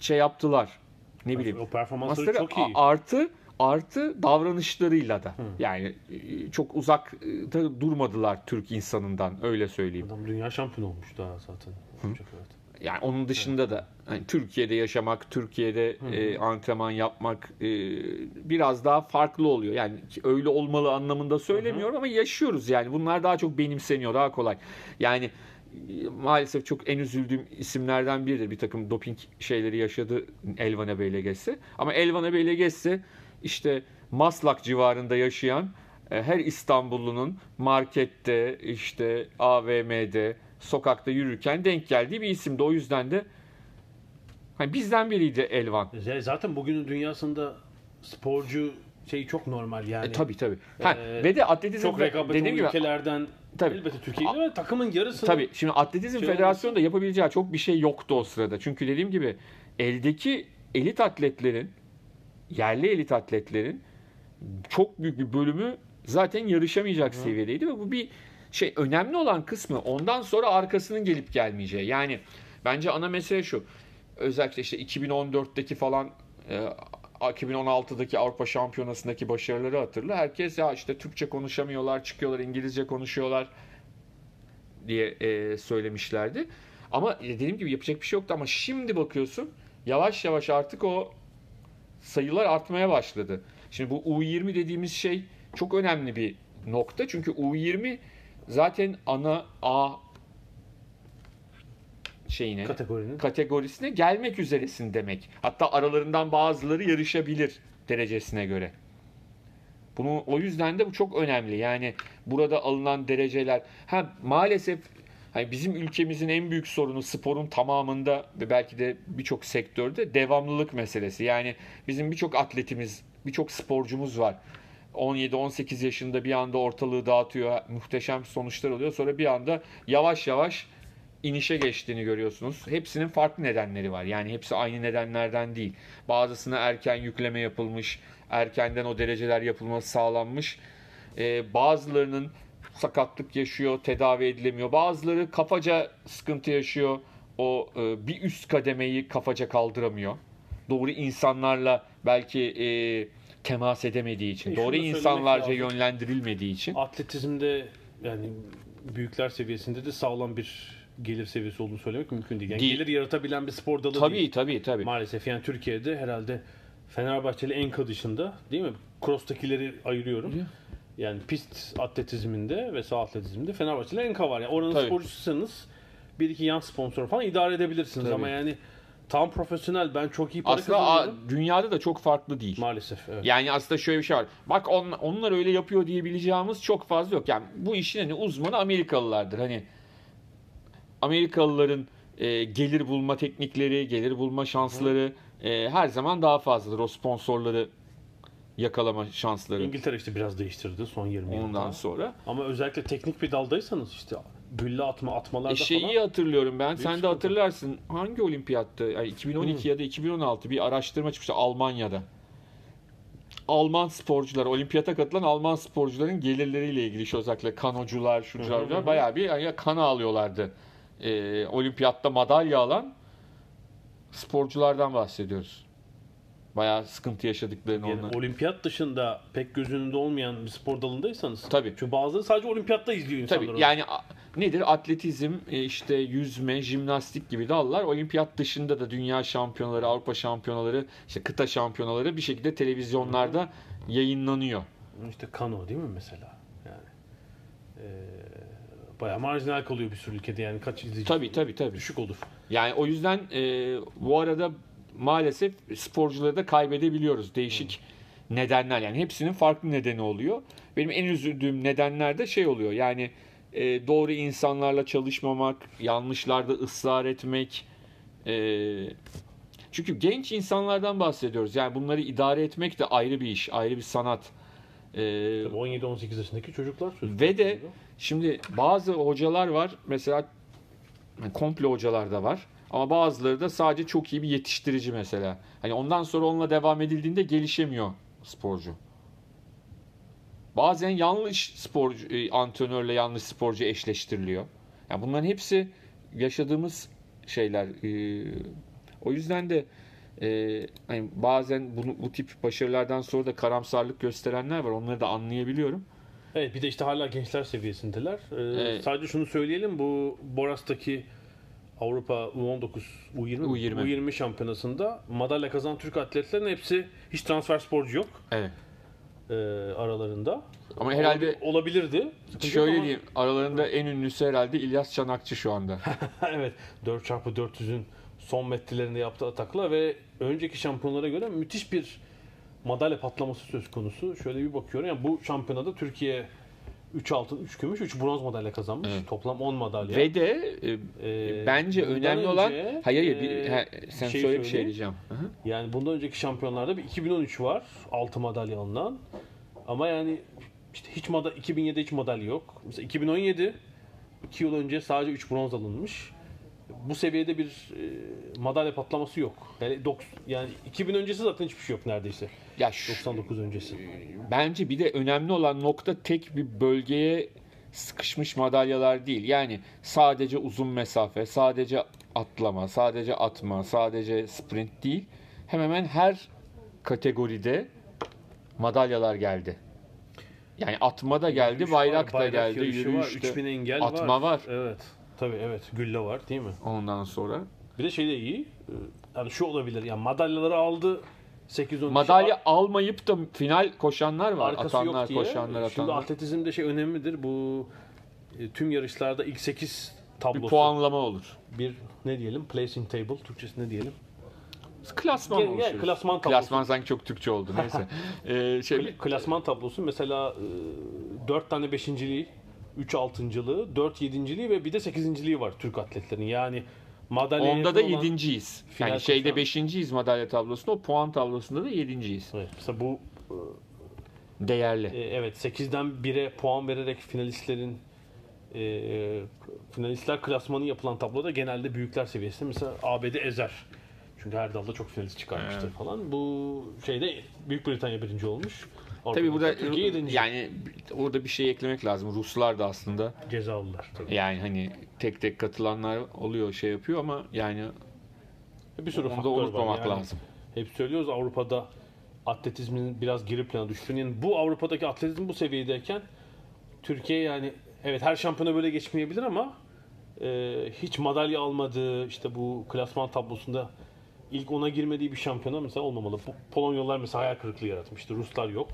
şey yaptılar. Ne bileyim. O performansları çok iyi. artı artı davranışlarıyla da. Yani e, çok uzak e, da durmadılar Türk insanından öyle söyleyeyim. Adam dünya şampiyonu olmuş daha zaten. Çok evet. Yani onun dışında da hani Türkiye'de yaşamak, Türkiye'de e, antrenman yapmak e, biraz daha farklı oluyor. Yani öyle olmalı anlamında söylemiyorum ama yaşıyoruz yani. Bunlar daha çok benimseniyor, daha kolay. Yani e, maalesef çok en üzüldüğüm isimlerden biridir. Bir takım doping şeyleri yaşadı Elvan Ebe'yle geçse. Ama Elvan Ebe'yle geçse işte Maslak civarında yaşayan e, her İstanbullunun markette, işte AVM'de, sokakta yürürken denk geldiği bir isimdi. O yüzden de hani bizden biriydi Elvan. Z- Zaten bugünün dünyasında sporcu şey çok normal yani. E, tabii tabii. Ha, Ee, ve de atletizm Çok rekabet dediğim gibi ülkelerden Tabii. elbette Türkiye'de ama takımın yarısı Tabii şimdi atletizm Şey federasyonu da yapabileceği çok bir şey yoktu o sırada. Çünkü dediğim gibi eldeki elit atletlerin yerli elit atletlerin çok büyük bir bölümü zaten yarışamayacak seviyedeydi ve bu bir şey önemli olan kısmı ondan sonra arkasının gelip gelmeyeceği. Yani bence ana mesele şu. Özellikle işte 2014'teki falan e, 2016'daki Avrupa Şampiyonası'ndaki başarıları hatırla. Herkes ya işte Türkçe konuşamıyorlar, çıkıyorlar İngilizce konuşuyorlar diye e, söylemişlerdi. Ama dediğim gibi yapacak bir şey yoktu ama şimdi bakıyorsun yavaş yavaş artık o sayılar artmaya başladı. Şimdi bu U20 dediğimiz şey çok önemli bir nokta. Çünkü U20 zaten ana A şeyine kategorinin. kategorisine gelmek üzeresin demek. Hatta aralarından bazıları yarışabilir derecesine göre. Bunu o yüzden de bu çok önemli. Yani burada alınan dereceler ha maalesef hani bizim ülkemizin en büyük sorunu sporun tamamında ve belki de birçok sektörde devamlılık meselesi. Yani bizim birçok atletimiz, birçok sporcumuz var. 17-18 yaşında bir anda ortalığı dağıtıyor, muhteşem sonuçlar oluyor. Sonra bir anda yavaş yavaş inişe geçtiğini görüyorsunuz. Hepsinin farklı nedenleri var. Yani hepsi aynı nedenlerden değil. Bazısına erken yükleme yapılmış, erkenden o dereceler yapılması sağlanmış. Ee, bazılarının sakatlık yaşıyor, tedavi edilemiyor. Bazıları kafaca sıkıntı yaşıyor. O e, bir üst kademeyi kafaca kaldıramıyor. Doğru insanlarla belki e, temas edemediği için, E, doğru insanlarca yönlendirilmediği için. Atletizmde yani büyükler seviyesinde de sağlam bir gelir seviyesi olduğunu söylemek mümkün değil. Yani Değil. gelir yaratabilen bir spor dalı Tabii değil. tabii tabii. Maalesef yani Türkiye'de herhalde Fenerbahçeli Enka dışında değil mi? Cross'takileri ayırıyorum. Yani pist atletizminde ve sağ atletizminde Fenerbahçeli Enka var. Yani oranın Tabii. sporcususanız bir iki yan sponsor falan idare edebilirsiniz Tabii. ama yani tam profesyonel ben çok iyi para Aslında kazanıyorum. a- dünyada da çok farklı değil. Maalesef evet. Yani aslında şöyle bir şey var. Bak on, onlar öyle yapıyor diyebileceğimiz çok fazla yok. Yani bu işin hani uzmanı Amerikalılardır. Hani Amerikalıların e, gelir bulma teknikleri, gelir bulma şansları e, her zaman daha fazladır. O sponsorları yakalama şansları İngiltere işte biraz değiştirdi son 20 yılda. ondan sonra. Ama özellikle teknik bir daldaysanız işte gülle atma atmalarda E şeyi falan. hatırlıyorum ben. Sen de sıkıntı. hatırlarsın. Hangi olimpiyattı? Yani 2012 ya da 2016 bir araştırma çıkmıştı Almanya'da. Alman sporcular, olimpiyata katılan Alman sporcuların gelirleriyle ilgili şu özellikle kanocular, şucular, hı. bayağı bir yani kana alıyorlardı. Ee, olimpiyatta madalya alan sporculardan bahsediyoruz. Bayağı sıkıntı yaşadıklarını Yani onlar. olimpiyat dışında pek göz önünde olmayan bir spor dalındaysanız. Tabii. Çünkü bazıları sadece olimpiyatta izliyor insanlar. Tabii onu. yani nedir? Atletizm, e, işte yüzme, jimnastik gibi dallar olimpiyat dışında da dünya şampiyonaları, Avrupa şampiyonaları, işte kıta şampiyonaları bir şekilde televizyonlarda yayınlanıyor. İşte kano değil mi mesela? Yani eee bayağı marjinal kalıyor bir sürü ülkede yani kaç izleyici Tabii tabii tabii. düşük olur. Yani o yüzden e, bu arada maalesef sporcuları da kaybedebiliyoruz. Değişik nedenler yani hepsinin farklı nedeni oluyor. Benim en üzüldüğüm nedenler de şey oluyor yani e, doğru insanlarla çalışmamak, yanlışlarda ısrar etmek. e, çünkü genç insanlardan bahsediyoruz. Yani bunları idare etmek de ayrı bir iş, ayrı bir sanat. E, Tabii 17-18 yaşındaki çocuklar söz ve de şimdi bazı hocalar var mesela komple hocalar da var ama bazıları da sadece çok iyi bir yetiştirici mesela. Hani ondan sonra onunla devam edildiğinde gelişemiyor sporcu. Bazen yanlış sporcu e, antrenörle yanlış sporcu eşleştiriliyor. Yani bunların hepsi yaşadığımız şeyler. E, O yüzden de e, hani bazen bunu, bu tip başarılardan sonra da karamsarlık gösterenler var. Onları da anlayabiliyorum. Evet bir de işte hala gençler seviyesindeler. Ee, Evet. Sadece şunu söyleyelim bu Boras'taki Avrupa U19, U20, U20. U20 şampiyonasında madalya kazanan Türk atletlerin hepsi hiç transfer sporcu yok Evet. E, aralarında. Ama herhalde Olabi- olabilirdi. Sıkıntı Şöyle ama- diyeyim, aralarında en ünlüsü herhalde İlyas Çanakçı şu anda. (laughs) evet 4x400'ün son metrelerinde yaptığı atakla ve önceki şampiyonlara göre müthiş bir madalya patlaması söz konusu. Şöyle bir bakıyorum. Yani bu şampiyonada Türkiye 3 altın, 3 gümüş, 3 bronz madalya kazanmış. Evet. Toplam 10 madalya. Ve de e, Ee, bence önemli olan önce, hayır hayır bir, e, ha, sen şey söyle bir şey söyleyeyim. diyeceğim. Hı. Yani bundan önceki şampiyonlarda bir 2013 var. 6 madalya alınan. Ama yani işte hiç madalya 2007'de hiç madalya yok. Mesela 2017 2 yıl önce sadece 3 bronz alınmış. Bu seviyede bir e, madalya patlaması yok. Yani, dok- yani 2000 öncesi zaten hiçbir şey yok neredeyse. Ya şu, 99 öncesi. bence bir de önemli olan nokta tek bir bölgeye sıkışmış madalyalar değil. Yani sadece uzun mesafe, sadece atlama, sadece atma, sadece sprint değil. Hemen hemen her kategoride madalyalar geldi. Yani atma da geldi, Yürüyüş bayrak var, da geldi, yarışı var, yürüyüşte 3000 engel atma var. Evet. Tabii evet. Gülle var değil mi? Ondan sonra Bir de şey de iyi. e, Yani şu olabilir. Yani madalyaları aldı 8-10 madalya almayıp da final koşanlar var. arkası atanlar, yok diye. koşanlar, Şimdi atanlar. atletizmde şey önemlidir. Bu e, tüm yarışlarda ilk 8 tablosu. Bir puanlama olur. Bir ne diyelim? Placing table. Türkçesi ne diyelim? Klasman Gel- gel, klasman tablosu. Klasman sanki çok Türkçe oldu neyse. (laughs) ee, şey, Kla- Klasman tablosu mesela 4 tane beşinciliği, 3 altıncılığı, 4 yedinciliği ve bir de sekizinciliği var Türk atletlerinin. Yani madalya onda da yakın olan- yedinciyiz. final Yani şeyde koşan- beşinciyiz madalya tablosunda. O puan tablosunda da yedinciyiz. Evet, mesela bu Değerli. e, evet 8'den 1'e puan vererek finalistlerin e, finalistler klasmanı yapılan tabloda genelde büyükler seviyesinde mesela ABD ezer. Çünkü her dalda çok finalist çıkarmıştır Evet. falan. Bu şeyde Büyük Britanya birinci olmuş. Tabii burada yani orada bir şey eklemek lazım. Ruslar da aslında cezalılar tabii. yani hani tek tek katılanlar oluyor şey yapıyor ama yani Bir sürü onu da faktör var. unutmamak Yani lazım. Hep söylüyoruz Avrupa'da atletizmin biraz geri plana düştüğünü. Yani bu Avrupa'daki atletizm bu seviyedeyken Türkiye yani evet her şampiyona böyle geçmeyebilir ama e, hiç madalya almadığı işte bu klasman tablosunda ilk ona girmediği bir şampiyona mesela olmamalı. Po- Polonyalılar mesela hayal kırıklığı yaratmıştı. Ruslar yok.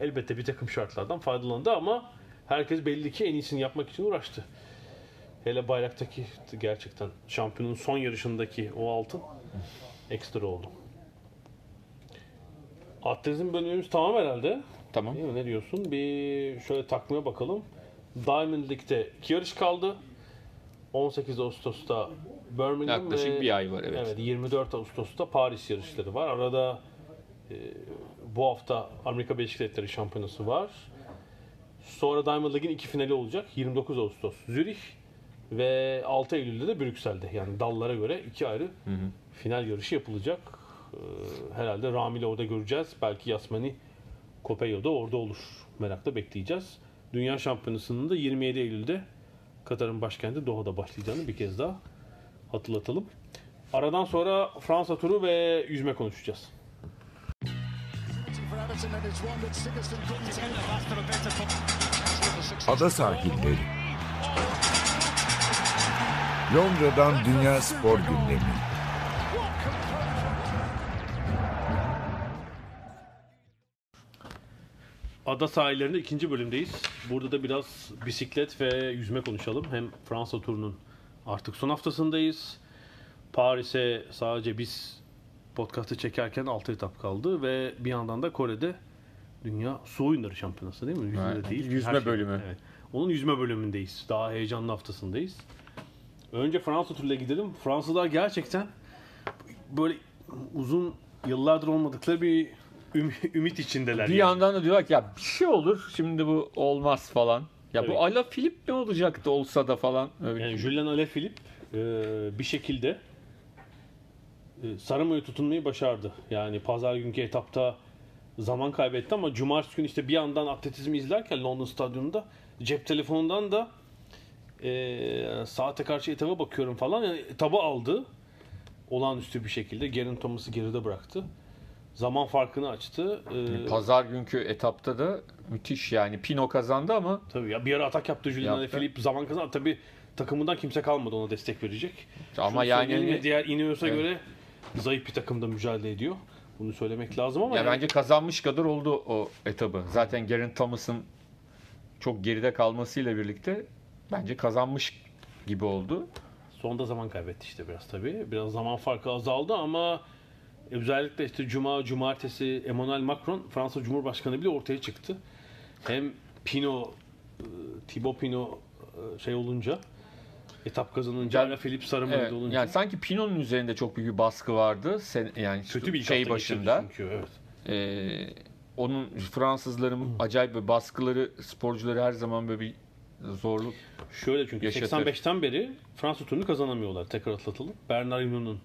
Elbette bir takım şartlardan faydalandı ama herkes belli ki en iyisini yapmak için uğraştı. Hele bayraktaki gerçekten şampiyonun son yarışındaki o altın ekstra oldu. Atletizm bölümümüz tamam herhalde. Tamam. Değil mi? Ne diyorsun? Bir şöyle takmaya bakalım. Diamond League'de iki yarış kaldı. 18 Ağustos'ta Birmingham Yaklaşık ve, bir ay var, evet. 24 Ağustos'ta Paris yarışları var. Arada e, bu hafta Amerika Birleşik Devletleri Şampiyonası var. Sonra Diamond League'in iki finali olacak. 29 Ağustos Zürih ve 6 Eylül'de de Brüksel'de. Yani dallara göre iki ayrı final yarışı yapılacak. Ee, herhalde Ramil'i orada göreceğiz. Belki Yasmani Kopeyo da orada olur. Merakla bekleyeceğiz. Dünya Şampiyonası'nın da 27 Eylül'de Katar'ın başkenti Doha'da başlayacağını bir kez daha hatırlatalım. Aradan sonra Fransa turu ve yüzme konuşacağız. Ada sahilleri. Londra'dan Dünya Spor Gündemi. Ada sahillerinde ikinci bölümdeyiz. Burada da biraz bisiklet ve yüzme konuşalım. Hem Fransa turunun artık son haftasındayız. Paris'e sadece biz podcast'ı çekerken 6 etap kaldı ve bir yandan da Kore'de Dünya Su Oyunları Şampiyonası değil mi? Yüzme Evet, değil. yüzme şey. bölümü. Evet. Onun yüzme bölümündeyiz. Daha heyecanlı haftasındayız. Önce Fransa turuyla gidelim. Fransızlar gerçekten böyle uzun yıllardır olmadıkları bir üm- (laughs) ümit içindeler. Bir yani. yandan da diyorlar ki ya bir şey olur şimdi bu olmaz falan. Ya Tabii. bu Ala Filip ne olacaktı olsa da falan. Öyle. Yani Julian Alaphilippe e, bir şekilde e, Sarımo'yu tutunmayı başardı. Yani pazar günkü etapta zaman kaybetti ama cumartesi günü işte bir yandan atletizmi izlerken London stadyumunda cep telefonundan da e, saate karşı etaba bakıyorum falan. Yani etabı aldı. Olağanüstü bir şekilde. Geraint Thomas'ı geride bıraktı. Zaman farkını açtı. E, Pazar günkü etapta da müthiş yani. Pino kazandı ama tabii ya bir ara atak yaptı Julian Yaptı. Zaman kazandı. Tabii takımından kimse kalmadı ona destek verecek. ama Şunu yani hani- diğer Ineos'a Evet. göre zayıf bir takımda mücadele ediyor. Bunu söylemek lazım ama ya yani bence kazanmış kadar oldu o etabı. Zaten Geraint Thomas'ın çok geride kalmasıyla birlikte bence kazanmış gibi oldu. sonda zaman kaybetti işte biraz tabii. Biraz zaman farkı azaldı ama özellikle işte Cuma, Cumartesi Emmanuel Macron Fransa Cumhurbaşkanı bile ortaya çıktı. Hem Pino, e, Thibaut Pino e, şey olunca etap kazanınca Yani- Philippe Sarımoğlu Evet, olunca yani sanki Pino'nun üzerinde çok büyük bir baskı vardı. Sen, yani kötü bir şey başında. çünkü evet. Ee, onun Fransızların acayip bir baskıları sporcuları her zaman böyle bir zorluk. Şöyle çünkü Yaşatır. 85'ten beri Fransa turunu kazanamıyorlar. Tekrar atlatalım. Bernard Hinault'un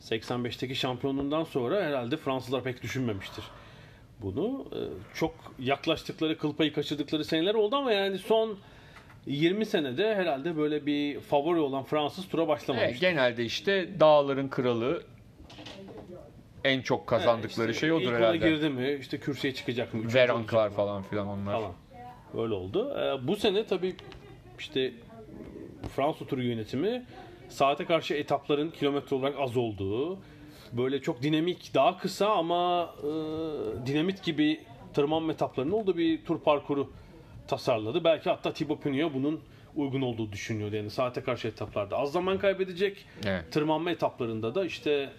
85'teki şampiyonluğundan sonra herhalde Fransızlar pek düşünmemiştir bunu. Ee, Çok yaklaştıkları, kıl payı kaçırdıkları seneler oldu ama yani son 20 senede herhalde böyle bir favori olan Fransız tura Evet, başlamamıştır. genelde işte dağların kralı en çok kazandıkları İşte şey odur ilk herhalde. girdi mi, işte kürsüye çıkacak mı? Veranklar falan filan onlar. falan. Öyle oldu. Ee, bu sene tabii işte Fransa turu yönetimi saate karşı etapların kilometre olarak az olduğu, böyle çok dinamik, daha kısa ama e, dinamit gibi tırmanma etaplarının olduğu bir tur parkuru tasarladı. Belki hatta Thibaut Pinot bunun uygun olduğu düşünüyordu. Yani saate karşı etaplarda az zaman kaybedecek. Evet. Tırmanma etaplarında da işte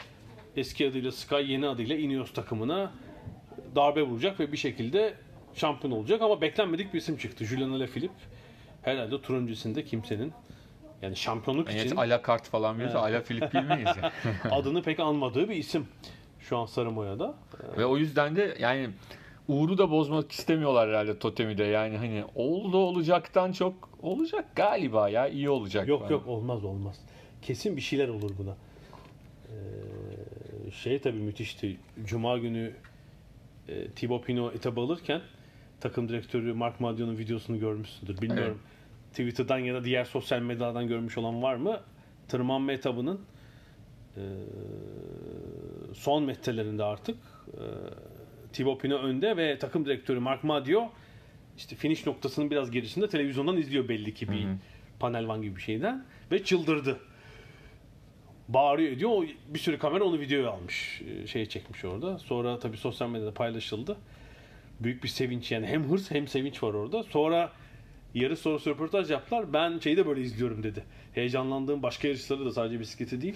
eski adıyla Sky, yeni adıyla Ineos takımına darbe vuracak ve bir şekilde şampiyon olacak ama beklenmedik bir isim çıktı. Julian Alaphilippe herhalde tur öncesinde kimsenin yani şampiyonluk Evet, için ala kart falan verirse ala Filip bilmeyiz. yani. (laughs) adını pek anmadığı bir isim şu an Sarımoya'da. Ve o yüzden de yani uğuru da bozmak istemiyorlar herhalde totemi de. Yani hani oldu olacaktan çok olacak galiba ya iyi olacak. Yok falan. yok olmaz olmaz. Kesin bir şeyler olur buna. Ee, şey tabii müthişti. Cuma günü e, Thibaut Pinot etabı alırken takım direktörü Mark Madion'un videosunu görmüşsündür. Bilmiyorum. Twitter'dan ya da diğer sosyal medyadan görmüş olan var mı? Tırmanma etabının e, son metrelerinde artık e, Thibaut Pinot önde ve takım direktörü Mark Madio işte finish noktasının biraz gerisinde televizyondan izliyor belli ki bir panel van gibi bir şeyden ve çıldırdı. Bağırıyor ediyor. O, bir sürü kamera onu videoya almış. e, Şeye çekmiş orada. Sonra tabii sosyal medyada paylaşıldı. Büyük bir sevinç yani hem hırs hem sevinç var orada. Sonra yarış sonrası röportaj yaptılar. Ben şeyi de böyle izliyorum dedi. Heyecanlandığım başka yarışları da sadece bisikleti değil.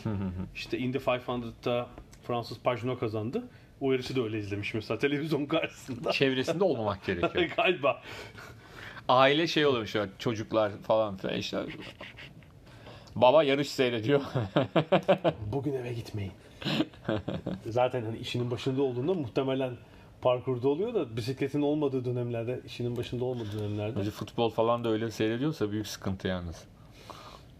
işte Indy 500'da Fransız Pagenaud kazandı. O yarışı da öyle izlemiş mesela televizyon karşısında. Çevresinde olmamak gerekiyor. (laughs) Galiba. Aile şey oluyormuş ya, çocuklar falan filan işte. Baba yarış seyrediyor. (laughs) Bugün eve gitmeyin. Zaten hani işinin başında olduğunda muhtemelen parkurda oluyor da bisikletin olmadığı dönemlerde, işinin başında olmadığı dönemlerde Bence futbol falan da öyle seyrediyorsa büyük sıkıntı yalnız.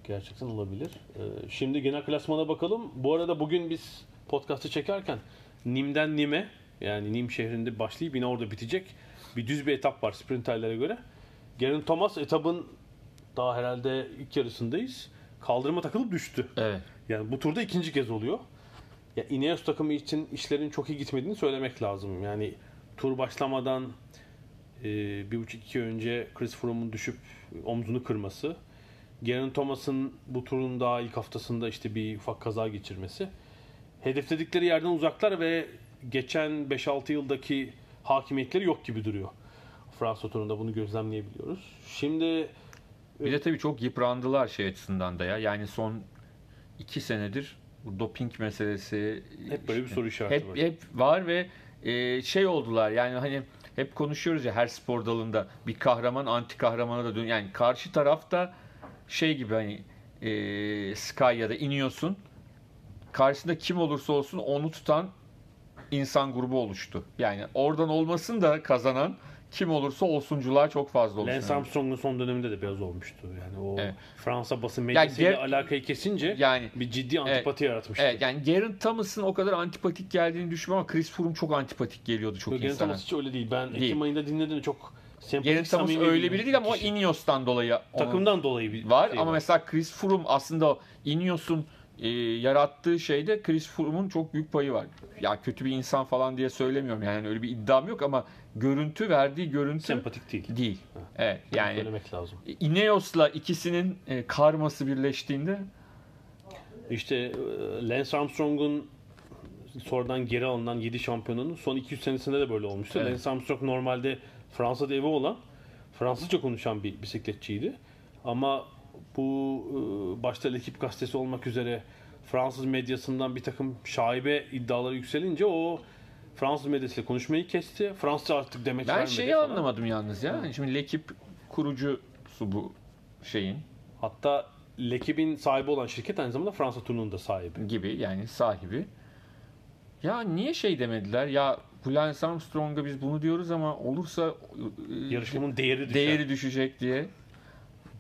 gerçekten olabilir. Ee, şimdi genel klasmana bakalım. Bu arada bugün biz podcast'ı çekerken Nim'den Nim'e yani Nim şehrinde başlayıp yine orada bitecek bir düz bir etap var sprinterlere göre. Geraint Thomas etabın daha herhalde ilk yarısındayız. Kaldırıma takılıp düştü. Evet. Yani bu turda ikinci kez oluyor. Ya Ineos takımı için işlerin çok iyi gitmediğini söylemek lazım. Yani tur başlamadan e, bir buçuk iki önce Chris Froome'un düşüp omzunu kırması. Geraint Thomas'ın bu turun daha ilk haftasında işte bir ufak kaza geçirmesi. Hedefledikleri yerden uzaklar ve geçen 5-6 yıldaki hakimiyetleri yok gibi duruyor. Fransa turunda bunu gözlemleyebiliyoruz. Şimdi Bir de tabii çok yıprandılar şey açısından da ya. Yani son iki senedir bu doping meselesi hep böyle bir soru işareti hep var. hep var ve e, şey oldular yani hani hep konuşuyoruz ya her spor dalında bir kahraman anti kahramana da dön yani karşı tarafta şey gibi hani e, Sky ya da iniyorsun karşısında kim olursa olsun onu tutan insan grubu oluştu. Yani oradan olmasın da kazanan kim olursa olsuncular çok fazla oluştu. Lance Armstrong'un son döneminde de biraz olmuştu. Yani o Evet. Fransa basın medyasıyla ger- alakayı kesince yani bir ciddi antipati yaratmıştı. Evet yani Geraint Thomas'ın o kadar antipatik geldiğini düşünmüyorum ama Chris Froome çok antipatik geliyordu çok Geraint insana. Thomas hiç öyle değil. Ben Değil. Ekim ayında dinledim çok sempatik, Geraint Thomas öyle biri değil ama o. Ineos'tan dolayı takımdan dolayı bir var şey ama mesela Chris Froome aslında Ineos'un e, yarattığı şeyde Chris Froome'un çok büyük payı var. Ya kötü bir insan falan diye söylemiyorum yani öyle bir iddiam yok ama görüntü verdiği görüntü sempatik değil. değil. Evet yani Söylemek lazım. Ineos'la ikisinin e, karması birleştiğinde İşte e, Lance Armstrong'un sonradan geri alınan 7 şampiyonunun son 200 senesinde de böyle olmuştu. Evet. Lance Armstrong normalde Fransa'da evi olan Fransızca konuşan bir bisikletçiydi. Ama bu e, başta L'Equipe gazetesi olmak üzere Fransız medyasından bir takım şaibe iddiaları yükselince o Fransız medyasıyla konuşmayı kesti. Fransızca artık demek ben şeyi falan. anlamadım yalnız ya. Şimdi L'Equipe kurucusu bu şeyin Hatta L'Equipe'in sahibi olan şirket aynı zamanda Fransa turunun da sahibi. gibi yani sahibi. Ya niye şey demediler? Ya Lance Armstrong'a biz bunu diyoruz ama olursa e, Yarışmanın değeri düşer. değeri düşecek diye.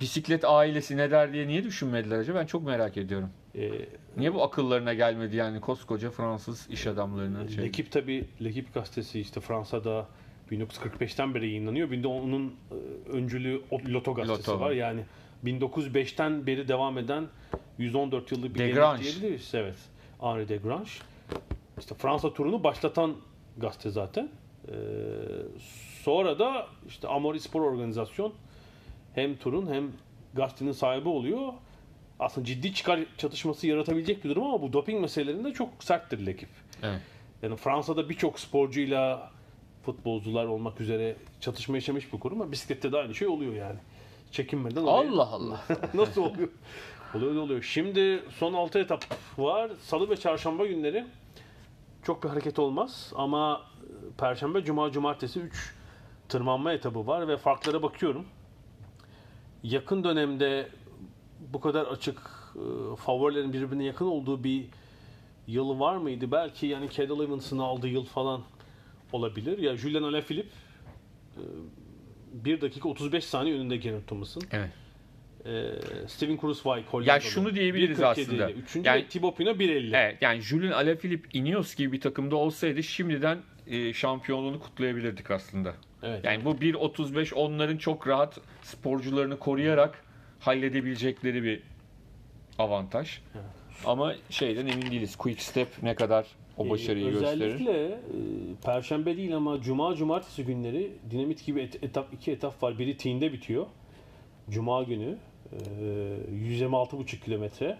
Bisiklet ailesi ne der diye niye düşünmediler acaba? Ben çok merak ediyorum. Ee, Niye bu akıllarına gelmedi yani koskoca Fransız iş adamlarının şey. L'Equipe tabi L'Equipe gazetesi işte Fransa'da 1945'ten beri yayınlanıyor. Bir de onun e, öncülüğü Loto gazetesi Loto var. Yani 1905'ten beri devam eden 114 yıllık bir gelenek diyebiliriz. Evet. Henri Desgrange. İşte Fransa turunu başlatan gazete zaten. Ee, sonra da işte Amori Spor Organizasyon hem turun hem gazetenin sahibi oluyor. Aslında ciddi çıkar çatışması yaratabilecek bir durum ama bu doping meselelerinde çok serttir L'Equipe. Evet. Yani Fransa'da birçok sporcuyla futbolcular olmak üzere çatışma yaşamış bir kurum ama bisiklette de aynı şey oluyor yani. Çekinmeden oraya- Allah Allah. (laughs) Nasıl oluyor? Oluyor da oluyor. Şimdi son 6 etap var. Salı ve çarşamba günleri çok bir hareket olmaz ama e, perşembe, cuma, cumartesi 3 tırmanma etabı var ve farklara bakıyorum. Yakın dönemde bu kadar açık e, favorilerin birbirine yakın olduğu bir yıl var mıydı? Belki yani Cadel Evans'ın aldığı yıl falan olabilir. Ya Julian Alaphilippe e, 1 dakika 35 saniye önünde Geraint Thomas'ın. Evet. Ee, Steven Kruiswijk Hollandalı. Ya şunu diyebiliriz 1.47 aslında. Üçüncü Yani- Thibaut Pinot 1.50. Evet yani Julian Alaphilippe Ineos gibi bir takımda olsaydı şimdiden e, şampiyonluğunu kutlayabilirdik aslında. Evet. Yani bu 1.35 onların çok rahat sporcularını koruyarak halledebilecekleri bir avantaj. Ama şeyden emin değiliz. Quick Step ne kadar o Ee, başarıyı gösterir. Özellikle e, Perşembe değil ama Cuma Cumartesi günleri dinamit gibi et- etap iki etap var. Biri Tiğin'de bitiyor. Cuma günü e, 126,5 kilometre.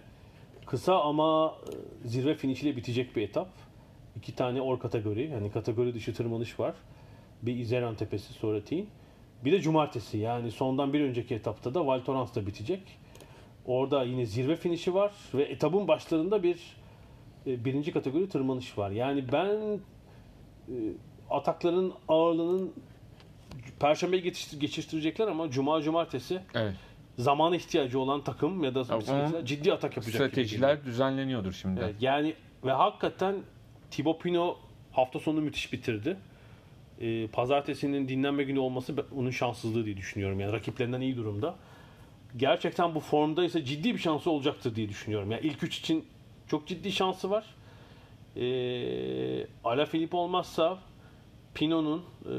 Kısa ama e, zirve finişiyle bitecek bir etap. İki tane or kategori yani kategori dışı tırmanış var. Bir İzeran Tepesi sonra. Bir de Cumartesi yani sondan bir önceki etapta da Val Thorens'ta bitecek. Orada yine zirve finişi var ve etapın başlarında bir e, birinci kategori tırmanış var. Yani ben e, atakların ağırlığının geçiştir- geçiştirecekler ama Cuma Cumartesi Evet. zamana ihtiyacı olan takım ya da ciddi atak yapacak. gibi. Stratejiler düzenleniyordur şimdi. Evet, yani ve hakikaten Thibaut Pinot hafta sonu müthiş bitirdi. Ee, pazartesinin dinlenme günü olması onun şanssızlığı diye düşünüyorum. Yani rakiplerinden iyi durumda. Gerçekten bu formda ise ciddi bir şansı olacaktır diye düşünüyorum. Yani ilk üç için çok ciddi şansı var. Ee, Alaphilippe olmazsa Pinot'un e,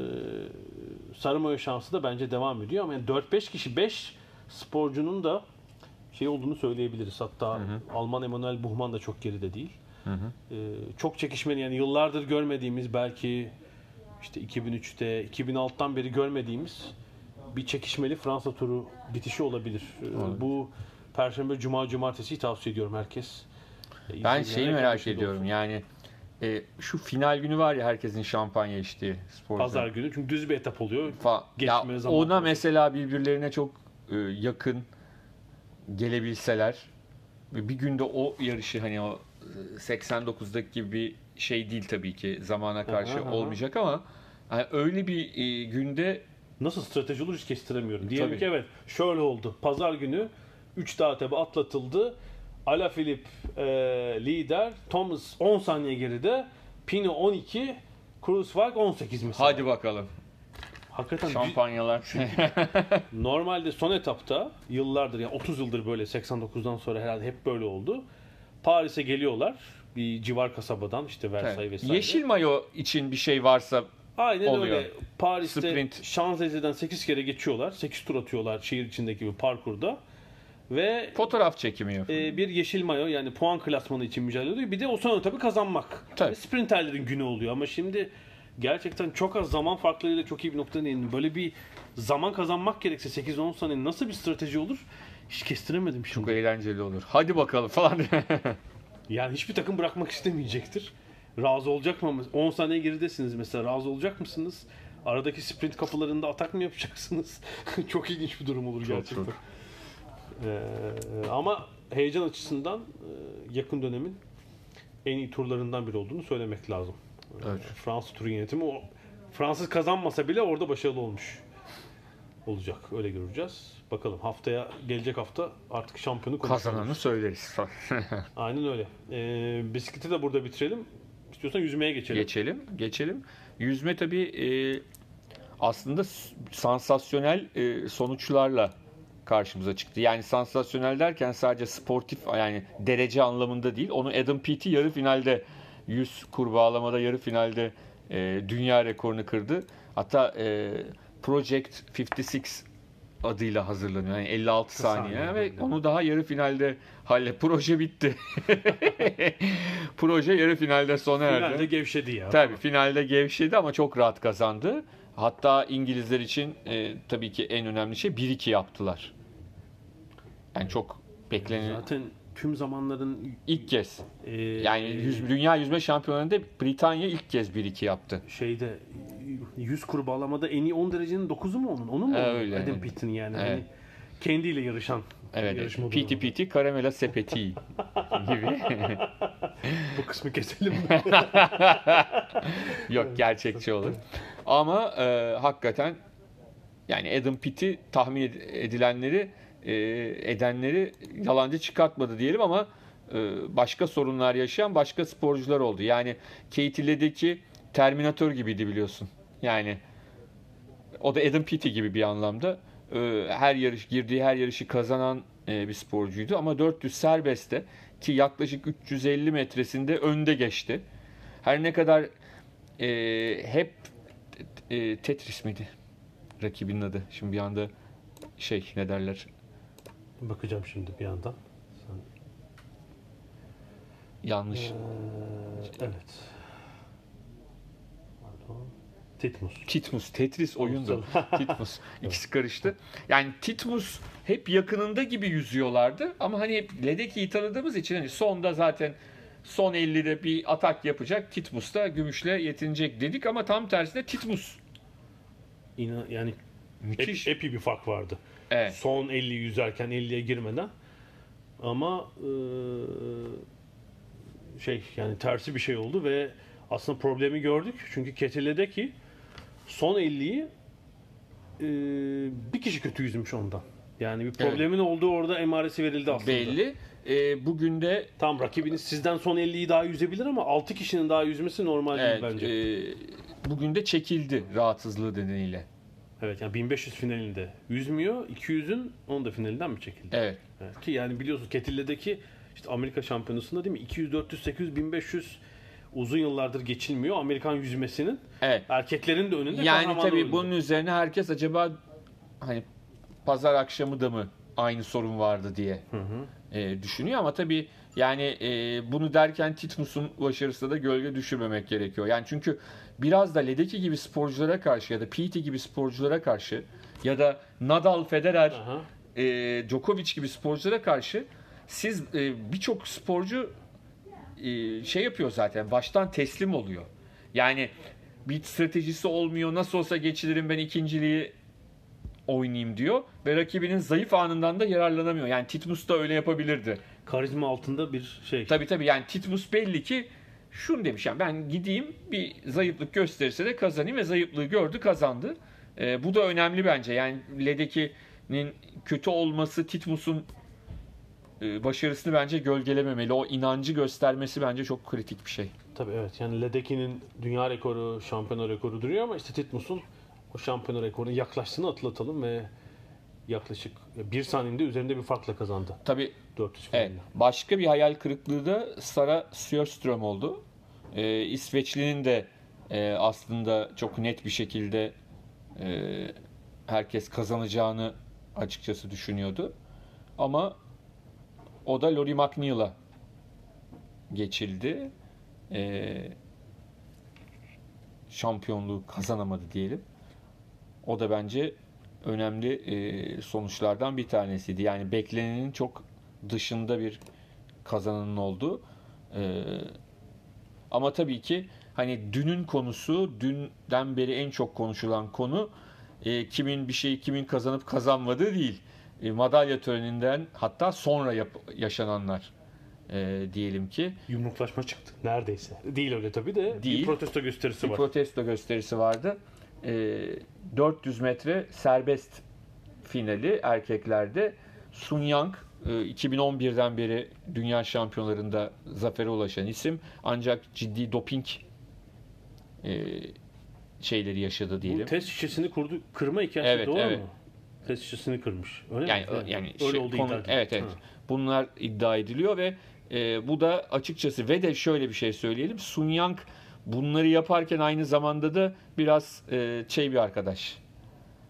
sarı mayo şansı da bence devam ediyor. Ama yani 4-5 kişi 5 sporcunun da şey olduğunu söyleyebiliriz. Hatta Alman Emanuel Buchmann da çok geride değil. Ee, çok çekişmeli yani yıllardır görmediğimiz belki işte 2003'te 2006'dan beri görmediğimiz bir çekişmeli Fransa turu bitişi olabilir. Ee, Bu Perşembe, Cuma, Cumartesi tavsiye ediyorum herkes. Ben şeyi merak ediyorum olsun. yani e, şu final günü var ya herkesin şampanya içtiği sporcu. Pazar günü çünkü düz bir etap oluyor. Fa- Geçme ya zamanı ona var. mesela birbirlerine çok e, yakın gelebilseler bir günde o yarışı hani o e, 89'daki gibi bir şey değil tabii ki zamana karşı Aha, aha. olmayacak ama yani öyle bir e, günde Nasıl strateji olur hiç kestiremiyorum. Diyelim Tabii. ki evet şöyle oldu. Pazar günü 3 dağ tepe atlatıldı. Alaphilippe e, lider. Thomas 10 saniye geride. Pino 12. Kruiswijk 18 mesela. hadi bakalım Hakikaten şampanyalar. (laughs) normalde son etapta yıllardır yani 30 yıldır böyle 89'dan sonra herhalde hep böyle oldu. Paris'e geliyorlar. Bir civar kasabadan işte Versailles Evet. vesaire. Yeşil mayo için bir şey varsa Aynen oluyor. öyle. Paris'te Sprint. Şanzelize'den 8 kere geçiyorlar. 8 tur atıyorlar şehir içindeki bir parkurda. Ve fotoğraf çekimi yapıyor. e, bir yeşil mayo yani puan klasmanı için mücadele ediyor. Bir de o son tabii kazanmak. Tabii. Sprinterlerin günü oluyor ama şimdi gerçekten çok az zaman farklarıyla çok iyi bir noktaya değindim. Böyle bir zaman kazanmak gerekse 8-10 saniye nasıl bir strateji olur? Hiç kestiremedim şimdi. Çok eğlenceli olur. Hadi bakalım falan. (laughs) Yani hiçbir takım bırakmak istemeyecektir. Razı olacak mı? 10 saniye geridesiniz mesela. Razı olacak mısınız? Aradaki sprint kapılarında atak mı yapacaksınız? (laughs) çok ilginç bir durum olur Çok, gerçekten. çok. Ee, ama heyecan açısından e, yakın dönemin en iyi turlarından biri olduğunu söylemek lazım. Evet. Fransız turu yönetimi o Fransız kazanmasa bile orada başarılı olmuş olacak. Öyle göreceğiz. Bakalım haftaya gelecek hafta artık şampiyonu konuşuruz. Kazananı söyleriz. (laughs) Aynen öyle. Ee, bisikleti de burada bitirelim. İstiyorsan yüzmeye geçelim. Geçelim, geçelim. Yüzme tabii e, aslında sansasyonel e, sonuçlarla karşımıza çıktı. Yani sansasyonel derken sadece sportif yani derece anlamında değil. Onu Adam Peaty yarı finalde 100 kurbağalamada yarı finalde e, dünya rekorunu kırdı. Hatta e, Project 56 adıyla hazırlanıyor. Yani 56 saniye, saniye, ve onu daha yarı finalde halle proje bitti. (laughs) proje yarı finalde sona erdi. Finalde gevşedi ya. Tabii finalde gevşedi ama çok rahat kazandı. Hatta İngilizler için e, tabii ki en önemli şey 1-2 yaptılar. Yani çok beklenen Zaten tüm zamanların ilk kez. e, Yani yüz, dünya yüzme şampiyonlarında Britanya ilk kez 1-2 yaptı. şeyde 100 kurbağalamada en iyi 10 derecenin 9'u mu onun? Onun mu? Onun? öyle, Adam evet. Peaty'nin yani. Evet. Hani kendiyle yarışan Evet. Piti piti karamela sepeti (laughs) gibi. Bu kısmı keselim. (laughs) Yok gerçekçi olur. Ama e, hakikaten yani Adam Pitt'i tahmin ed- edilenleri e, edenleri yalancı çıkartmadı diyelim ama e, başka sorunlar yaşayan başka sporcular oldu. Yani Katie Ledecky Terminator gibiydi biliyorsun. Yani o da Adam Peaty gibi bir anlamda. E, her yarış girdiği her yarışı kazanan e, bir sporcuydu ama 400 serbestte ki yaklaşık 350 metresinde önde geçti. Her ne kadar e, hep e, Tetris miydi rakibinin adı? Şimdi bir anda şey ne derler? Bakacağım şimdi bir yandan. Sen- Yanlış. Ee, evet. Pardon. Titmus. Titmus, Tetris oyundu. (laughs) Titmus. İkisi karıştı. Yani Titmus hep yakınında gibi yüzüyorlardı ama hani hep Ledeki'yi tanıdığımız için hani sonda zaten son 50'de bir atak yapacak. Titmus da gümüşle yetinecek dedik ama tam tersine Titmus. İnan, yani ep, Müthiş. epi bir fark vardı. Evet. Son 50 yüzerken 50'ye girmeden. Ama e, şey yani tersi bir şey oldu ve aslında problemi gördük. Çünkü Ketele'deki son 50'yi e, bir kişi kötü yüzmüş ondan. Yani bir problemin olduğu orada emaresi verildi aslında. Belli. E, bugün de Tam rakibiniz sizden son 50'yi daha yüzebilir ama 6 kişinin daha yüzmesi normal evet, değil bence. e, bugün de çekildi rahatsızlığı nedeniyle. Evet yani 1500 finalinde yüzmüyor. 200'ün onun da finalinden mi çekildi? Evet. Evet. Ki yani biliyorsunuz Ketille'deki işte Amerika şampiyonasında değil mi? 200, 400, 800, 1500 uzun yıllardır geçilmiyor. Amerikan yüzmesinin Evet. erkeklerin de önünde Yani tabii rolünde. bunun üzerine herkes acaba hani pazar akşamı da mı aynı sorun vardı diye e, düşünüyor ama tabii yani e, bunu derken Titmus'un başarısına da gölge düşürmemek gerekiyor. Yani çünkü biraz da Ledecky gibi sporculara karşı ya da Pete gibi sporculara karşı ya da Nadal, Federer, Aha. e, Djokovic gibi sporculara karşı siz e, birçok sporcu e, şey yapıyor zaten baştan teslim oluyor. Yani bir stratejisi olmuyor. Nasıl olsa geçilirim ben ikinciliği oynayayım diyor ve rakibinin zayıf anından da yararlanamıyor. Yani Titmus da öyle yapabilirdi. Karizma altında bir şey. Tabii tabii yani Titmus belli ki şunu demiş yani ben gideyim bir zayıflık gösterirse de kazanayım ve zayıflığı gördü kazandı. Ee, bu da önemli bence. Yani Ledeki'nin kötü olması Titmus'un e, başarısını bence gölgelememeli. O inancı göstermesi bence çok kritik bir şey. Tabii evet. Yani Ledeki'nin dünya rekoru, şampiyona rekoru duruyor ama işte Titmus'un o şampiyona rekoruna yaklaştığını atlatalım ve yaklaşık bir saniyede üzerinde bir farkla kazandı. Tabii 400 Evet. Başka bir hayal kırıklığı da Sara Sjöström oldu. Ee, İsveçli'nin de e, aslında çok net bir şekilde e, herkes kazanacağını açıkçası düşünüyordu. Ama o da Lori McNeil'a geçildi. Ee, şampiyonluğu kazanamadı diyelim. O da bence önemli e, sonuçlardan bir tanesiydi. Yani beklenenin çok dışında bir kazananın oldu. Ee, ama tabii ki hani dünün konusu, dünden beri en çok konuşulan konu e, kimin bir şeyi kimin kazanıp kazanmadığı değil. E, madalya töreninden hatta sonra yap- yaşananlar e, diyelim ki. Yumruklaşma çıktı. Neredeyse. Değil öyle tabii de Değil. bir protesto gösterisi bir var. protesto gösterisi vardı. Ee, 400 metre serbest finali erkeklerde Sun Yang e, 2011'den beri dünya şampiyonlarında zafere ulaşan isim ancak ciddi doping e, şeyleri yaşadı Bu diyelim. test şişesini kurdu. Kırma hikayesi Evet, doğru evet. mu? Test şişesini kırmış. Öyle Yani mi? Evet. yani öyle şey, oldu konu- iddia evet evet. Ha. Bunlar iddia ediliyor ve e, bu da açıkçası ve de şöyle bir şey söyleyelim. Sun Yang bunları yaparken aynı zamanda da biraz e, şey bir arkadaş.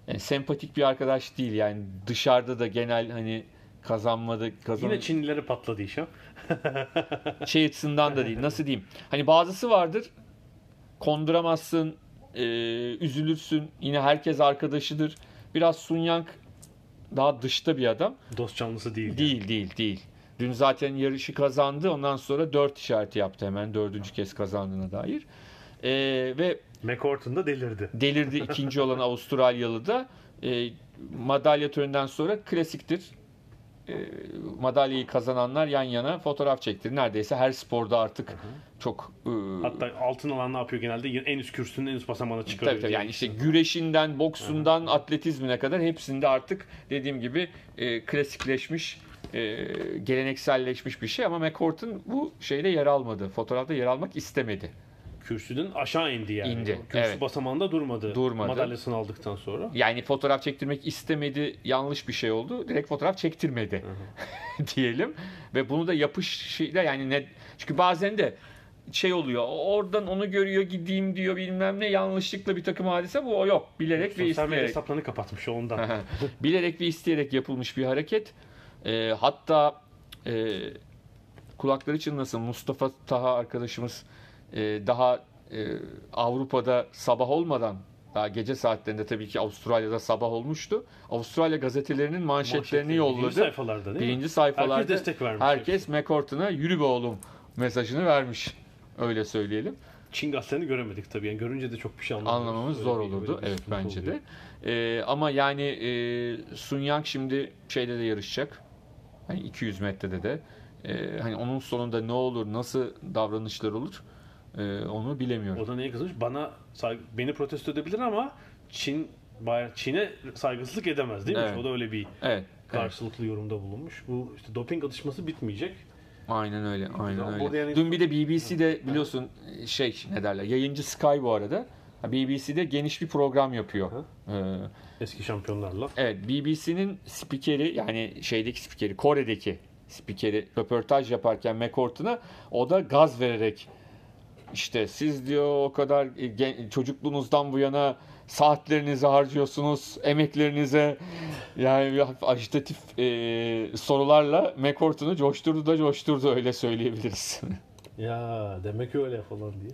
Yani sempatik bir arkadaş değil yani dışarıda da genel hani kazanmadı kazan Yine Çinlileri patladı iş ha. (laughs) şey açısından da değil. Nasıl diyeyim? Hani bazısı vardır. Konduramazsın, e, üzülürsün. Yine herkes arkadaşıdır. Biraz Sun Yang daha dışta bir adam. Dost canlısı değil. yani. Değil değil değil. Dün zaten yarışı kazandı. Ondan sonra 4 işareti yaptı hemen. Dördüncü kez kazandığına dair. Ee, ve McCourt'un da delirdi. delirdi (laughs) ikinci olan Avustralyalı da. Ee, madalya töreninden sonra klasiktir. Ee, madalyayı kazananlar yan yana fotoğraf çektirir. Neredeyse her sporda artık çok e, Hatta altın alan ne yapıyor genelde? En üst kürsünün en üst basamağına çıkarıyor. Tabii tabii yani işte güreşinden, boksundan, atletizmine kadar hepsinde artık dediğim gibi e, klasikleşmiş, e, gelenekselleşmiş bir şey ama McCourt'un bu şeyde yer almadı. Fotoğrafta yer almak istemedi. Kürsüden aşağı indi yani. İndi, Kürsü evet. basamağında durmadı. Durmadı. Madalyasını aldıktan sonra. Yani fotoğraf çektirmek istemedi yanlış bir şey oldu. Direkt fotoğraf çektirmedi (laughs) diyelim. Ve bunu da yapışıyla yani ne çünkü bazen de şey oluyor. Oradan onu görüyor gideyim diyor bilmem ne yanlışlıkla bir takım hadise bu o yok. Bilerek ve Sosyal medya isteyerek. hesaplarını kapatmış ondan. (laughs) Bilerek ve isteyerek yapılmış bir hareket. Ee, hatta e, kulakları çınlasın Mustafa Taha arkadaşımız e, daha e, Avrupa'da sabah olmadan daha gece saatlerinde tabii ki Avustralya'da sabah olmuştu. Avustralya gazetelerinin manşetlerini Birinci yolladı. sayfalarda değil mi? Birinci sayfalarda Herkes destek vermiş. herkes McCourt'una yürü be oğlum mesajını vermiş. Öyle söyleyelim. Çin gazetelerini göremedik tabii. Yani görünce de çok bir şey anlamıyoruz. Anlamamız Öyle zor olurdu. Evet bence oluyor. de. Ee, ama yani e, Sun Yang şimdi şeyde de yarışacak. Hani 200 metrede de. Ee, hani onun sonunda ne olur, nasıl davranışlar olur e, onu bilemiyorum. O da neye kızmış? Bana beni protesto edebilir ama Çin Çin'e saygısızlık edemez değil mi? Evet. O da öyle bir Evet. karşılıklı yorumda bulunmuş. Bu işte doping atışması bitmeyecek. Aynen öyle, aynen öyle. yani- Dün bir de BBC'de biliyorsun şey ne derler, yayıncı Sky bu arada. BBC'de geniş bir program yapıyor. Ee, Eski şampiyonlarla. evet, BBC'nin spikeri yani şeydeki spikeri, Kore'deki spikeri röportaj yaparken McCourt'una o da gaz vererek işte siz diyor o kadar e, gen- çocukluğunuzdan bu yana saatlerinizi harcıyorsunuz, emeklerinize yani ajitatif e, sorularla McCourt'unu coşturdu da coşturdu öyle söyleyebiliriz. (laughs) Ya demek öyle falan diye.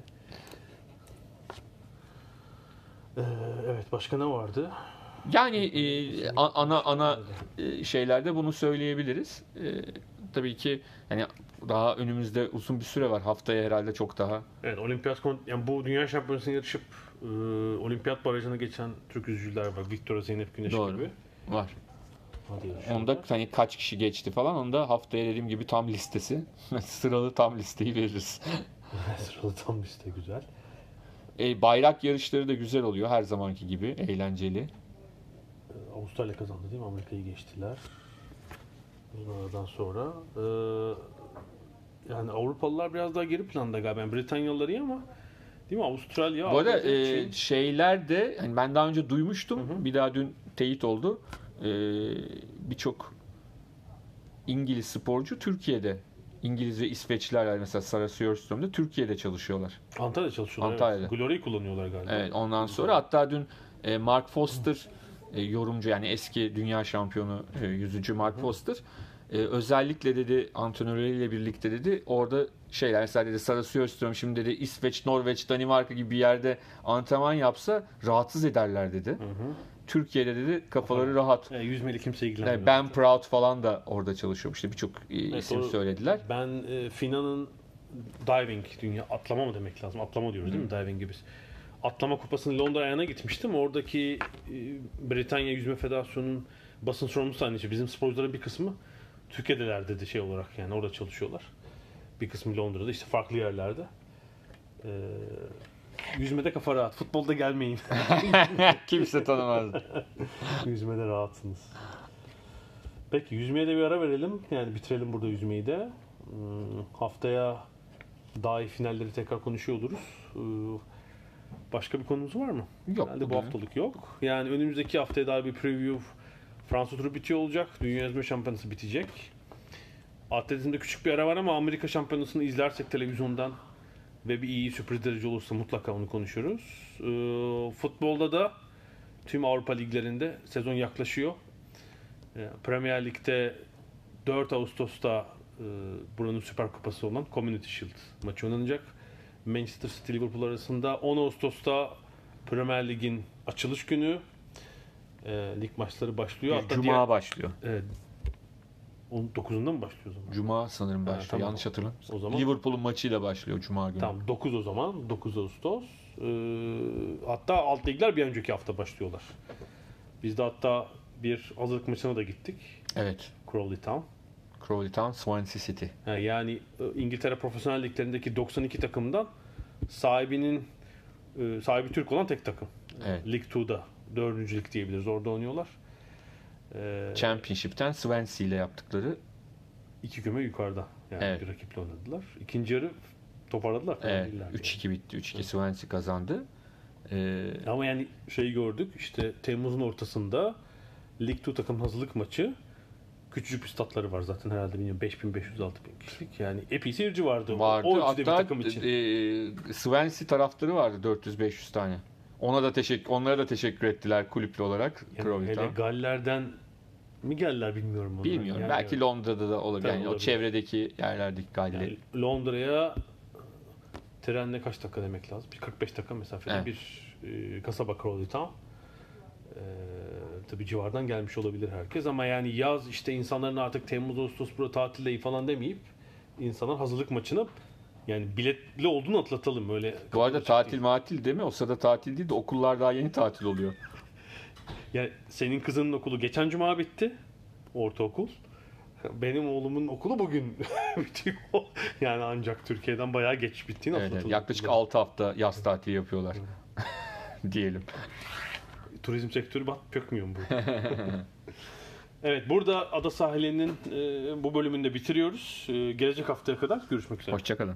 Ee, evet başka ne vardı? Yani e, a- ana ana e, şeylerde bunu söyleyebiliriz. E, tabii ki yani daha önümüzde uzun bir süre var. Haftaya herhalde çok daha. Evet olimpiyat yani bu dünya şampiyonasına yarışıp e, olimpiyat barajına geçen Türk yüzücüler var. Victoria Zeynep Güneş Doğru. gibi. Var. Onda hani kaç kişi geçti falan. Onda haftaya dediğim gibi tam listesi. (laughs) Sıralı tam listeyi veririz. (laughs) Sıralı tam liste güzel. E, bayrak yarışları da güzel oluyor her zamanki gibi. Eğlenceli. Ee, Avustralya kazandı değil mi? Amerika'yı geçtiler. Uzun aradan sonra. Ee, yani Avrupalılar biraz daha geri planda galiba. Yani Britanyalılar iyi ama değil mi? Avustralya, Bu arada e, Çin. şeyler de hani ben daha önce duymuştum. Bir daha dün teyit oldu. E, Birçok İngiliz sporcu Türkiye'de İngiliz ve İsveçliler mesela Sara Sjöström'de Türkiye'de çalışıyorlar. Antalya'da çalışıyorlar. Antalya'da. Evet. Glory'i kullanıyorlar galiba. Evet, ondan sonra hatta dün e, Mark Foster e, yorumcu yani eski dünya şampiyonu e, yüzücü Mark Foster e, özellikle dedi antrenörleriyle birlikte dedi orada şeyler mesela dedi Sara Sjöström şimdi dedi İsveç, Norveç, Danimarka gibi bir yerde antrenman yapsa rahatsız ederler dedi. Türkiye'de dedi kafaları rahat. E, yüzmeli kimse ilgilenmiyor. Yani ben Proud falan da orada çalışıyormuş. İşte birçok e, isim doğru. söylediler. Ben e, Fina'nın diving dünya atlama mı demek lazım? Atlama diyoruz değil mi diving gibi? Atlama kupasının Londra ayağına gitmiştim. Oradaki e, Britanya Yüzme Federasyonu'nun basın sorumlusu aynı şey. Bizim sporcuların bir kısmı Türkiye'deler dedi şey olarak yani orada çalışıyorlar. Bir kısmı Londra'da işte farklı yerlerde. E, yüzmede kafa rahat. Futbolda gelmeyin. (laughs) Kimse tanımaz. Yüzmede rahatsınız. Peki yüzmeye de bir ara verelim. Yani bitirelim burada yüzmeyi de. Hmm, haftaya daha iyi finalleri tekrar konuşuyor oluruz. Ee, Başka bir konumuz var mı? Yok. Herhalde bu haftalık yok. Yani önümüzdeki haftaya daha bir preview Fransa turu bitiyor olacak. Dünya Yüzme Şampiyonası bitecek. Atletizmde küçük bir ara var ama Amerika Şampiyonası'nı izlersek televizyondan ve bir iyi sürpriz derece olursa mutlaka onu konuşuruz. Ee, futbolda da tüm Avrupa liglerinde sezon yaklaşıyor. Ee, Premier Lig'de 4 Ağustos'ta e, buranın Süper Kupası olan Community Shield maçı oynanacak. Manchester City Liverpool arasında 10 Ağustos'ta Premier Lig'in açılış günü. E, lig maçları başlıyor. Hatta Cuma diğer- başlıyor. Evet. 19'unda mı başlıyor o zaman? Cuma sanırım Ha, başlıyor. tamam. Yanlış hatırlamıyorsam. O zaman Liverpool'un maçıyla başlıyor Cuma günü. Tamam 9 o zaman. 9 Ağustos. Ee, hatta alt ligler bir önceki hafta başlıyorlar. Biz de hatta bir hazırlık maçına da gittik. Evet. Crawley Town. Crawley Town, Swansea City. Ha, Yani e, İngiltere profesyonel liglerindeki 92 takımdan sahibinin e, sahibi Türk olan tek takım. Evet. Lig 2'da. Dördüncü lig diyebiliriz. Orada oynuyorlar. Ee, Championship'ten Swansea ile yaptıkları iki küme yukarıda. Yani Evet. bir rakiple oynadılar. İkinci yarı toparladılar. evet, değillerdi 3-2 bitti. 3-2 Swansea kazandı. Ee, Ama yani şeyi gördük işte Temmuz'un ortasında Lig 2 takım hazırlık maçı küçücük bir statları var zaten herhalde bilmiyorum 5500-6000 kişilik yani epey seyirci vardı. vardı. O ölçüde bir takım için. e, Swansea taraftarı vardı 400-500 tane. Ona da teşekkür onlara da teşekkür ettiler kulüplü olarak Yani hele. Galler'den mi geldiler bilmiyorum. onlar. Bilmiyorum. Yani- Belki Londra'da da olabilir. Yani o olabilir. çevredeki yerlerdeki Galler. yani Londra'ya trenle kaç dakika demek lazım? Bir 45 dakika mesafede Evet. bir e, kasaba Crawley Town. Ee, tabii civardan gelmiş olabilir herkes ama yani yaz işte insanların artık Temmuz Ağustos burada tatildeyi falan demeyip insanlar hazırlık maçına yani biletli olduğunu atlatalım öyle. Bu arada kapalı tatil değil. matil değil mi? O sırada tatil değil de okullar daha yeni tatil oluyor. Yani senin kızının okulu geçen cuma bitti. Ortaokul. Benim oğlumun okulu bugün (laughs) bitiyor. Yani ancak Türkiye'den bayağı geç bittiğini Evet, evet. yaklaşık 6 hafta yaz tatili yapıyorlar. (laughs) Diyelim. Turizm sektörü bat çökmüyor mu bu? (laughs) Evet burada Ada Sahili'nin e, bu bölümünde bitiriyoruz. E, gelecek haftaya kadar görüşmek üzere. Hoşçakalın.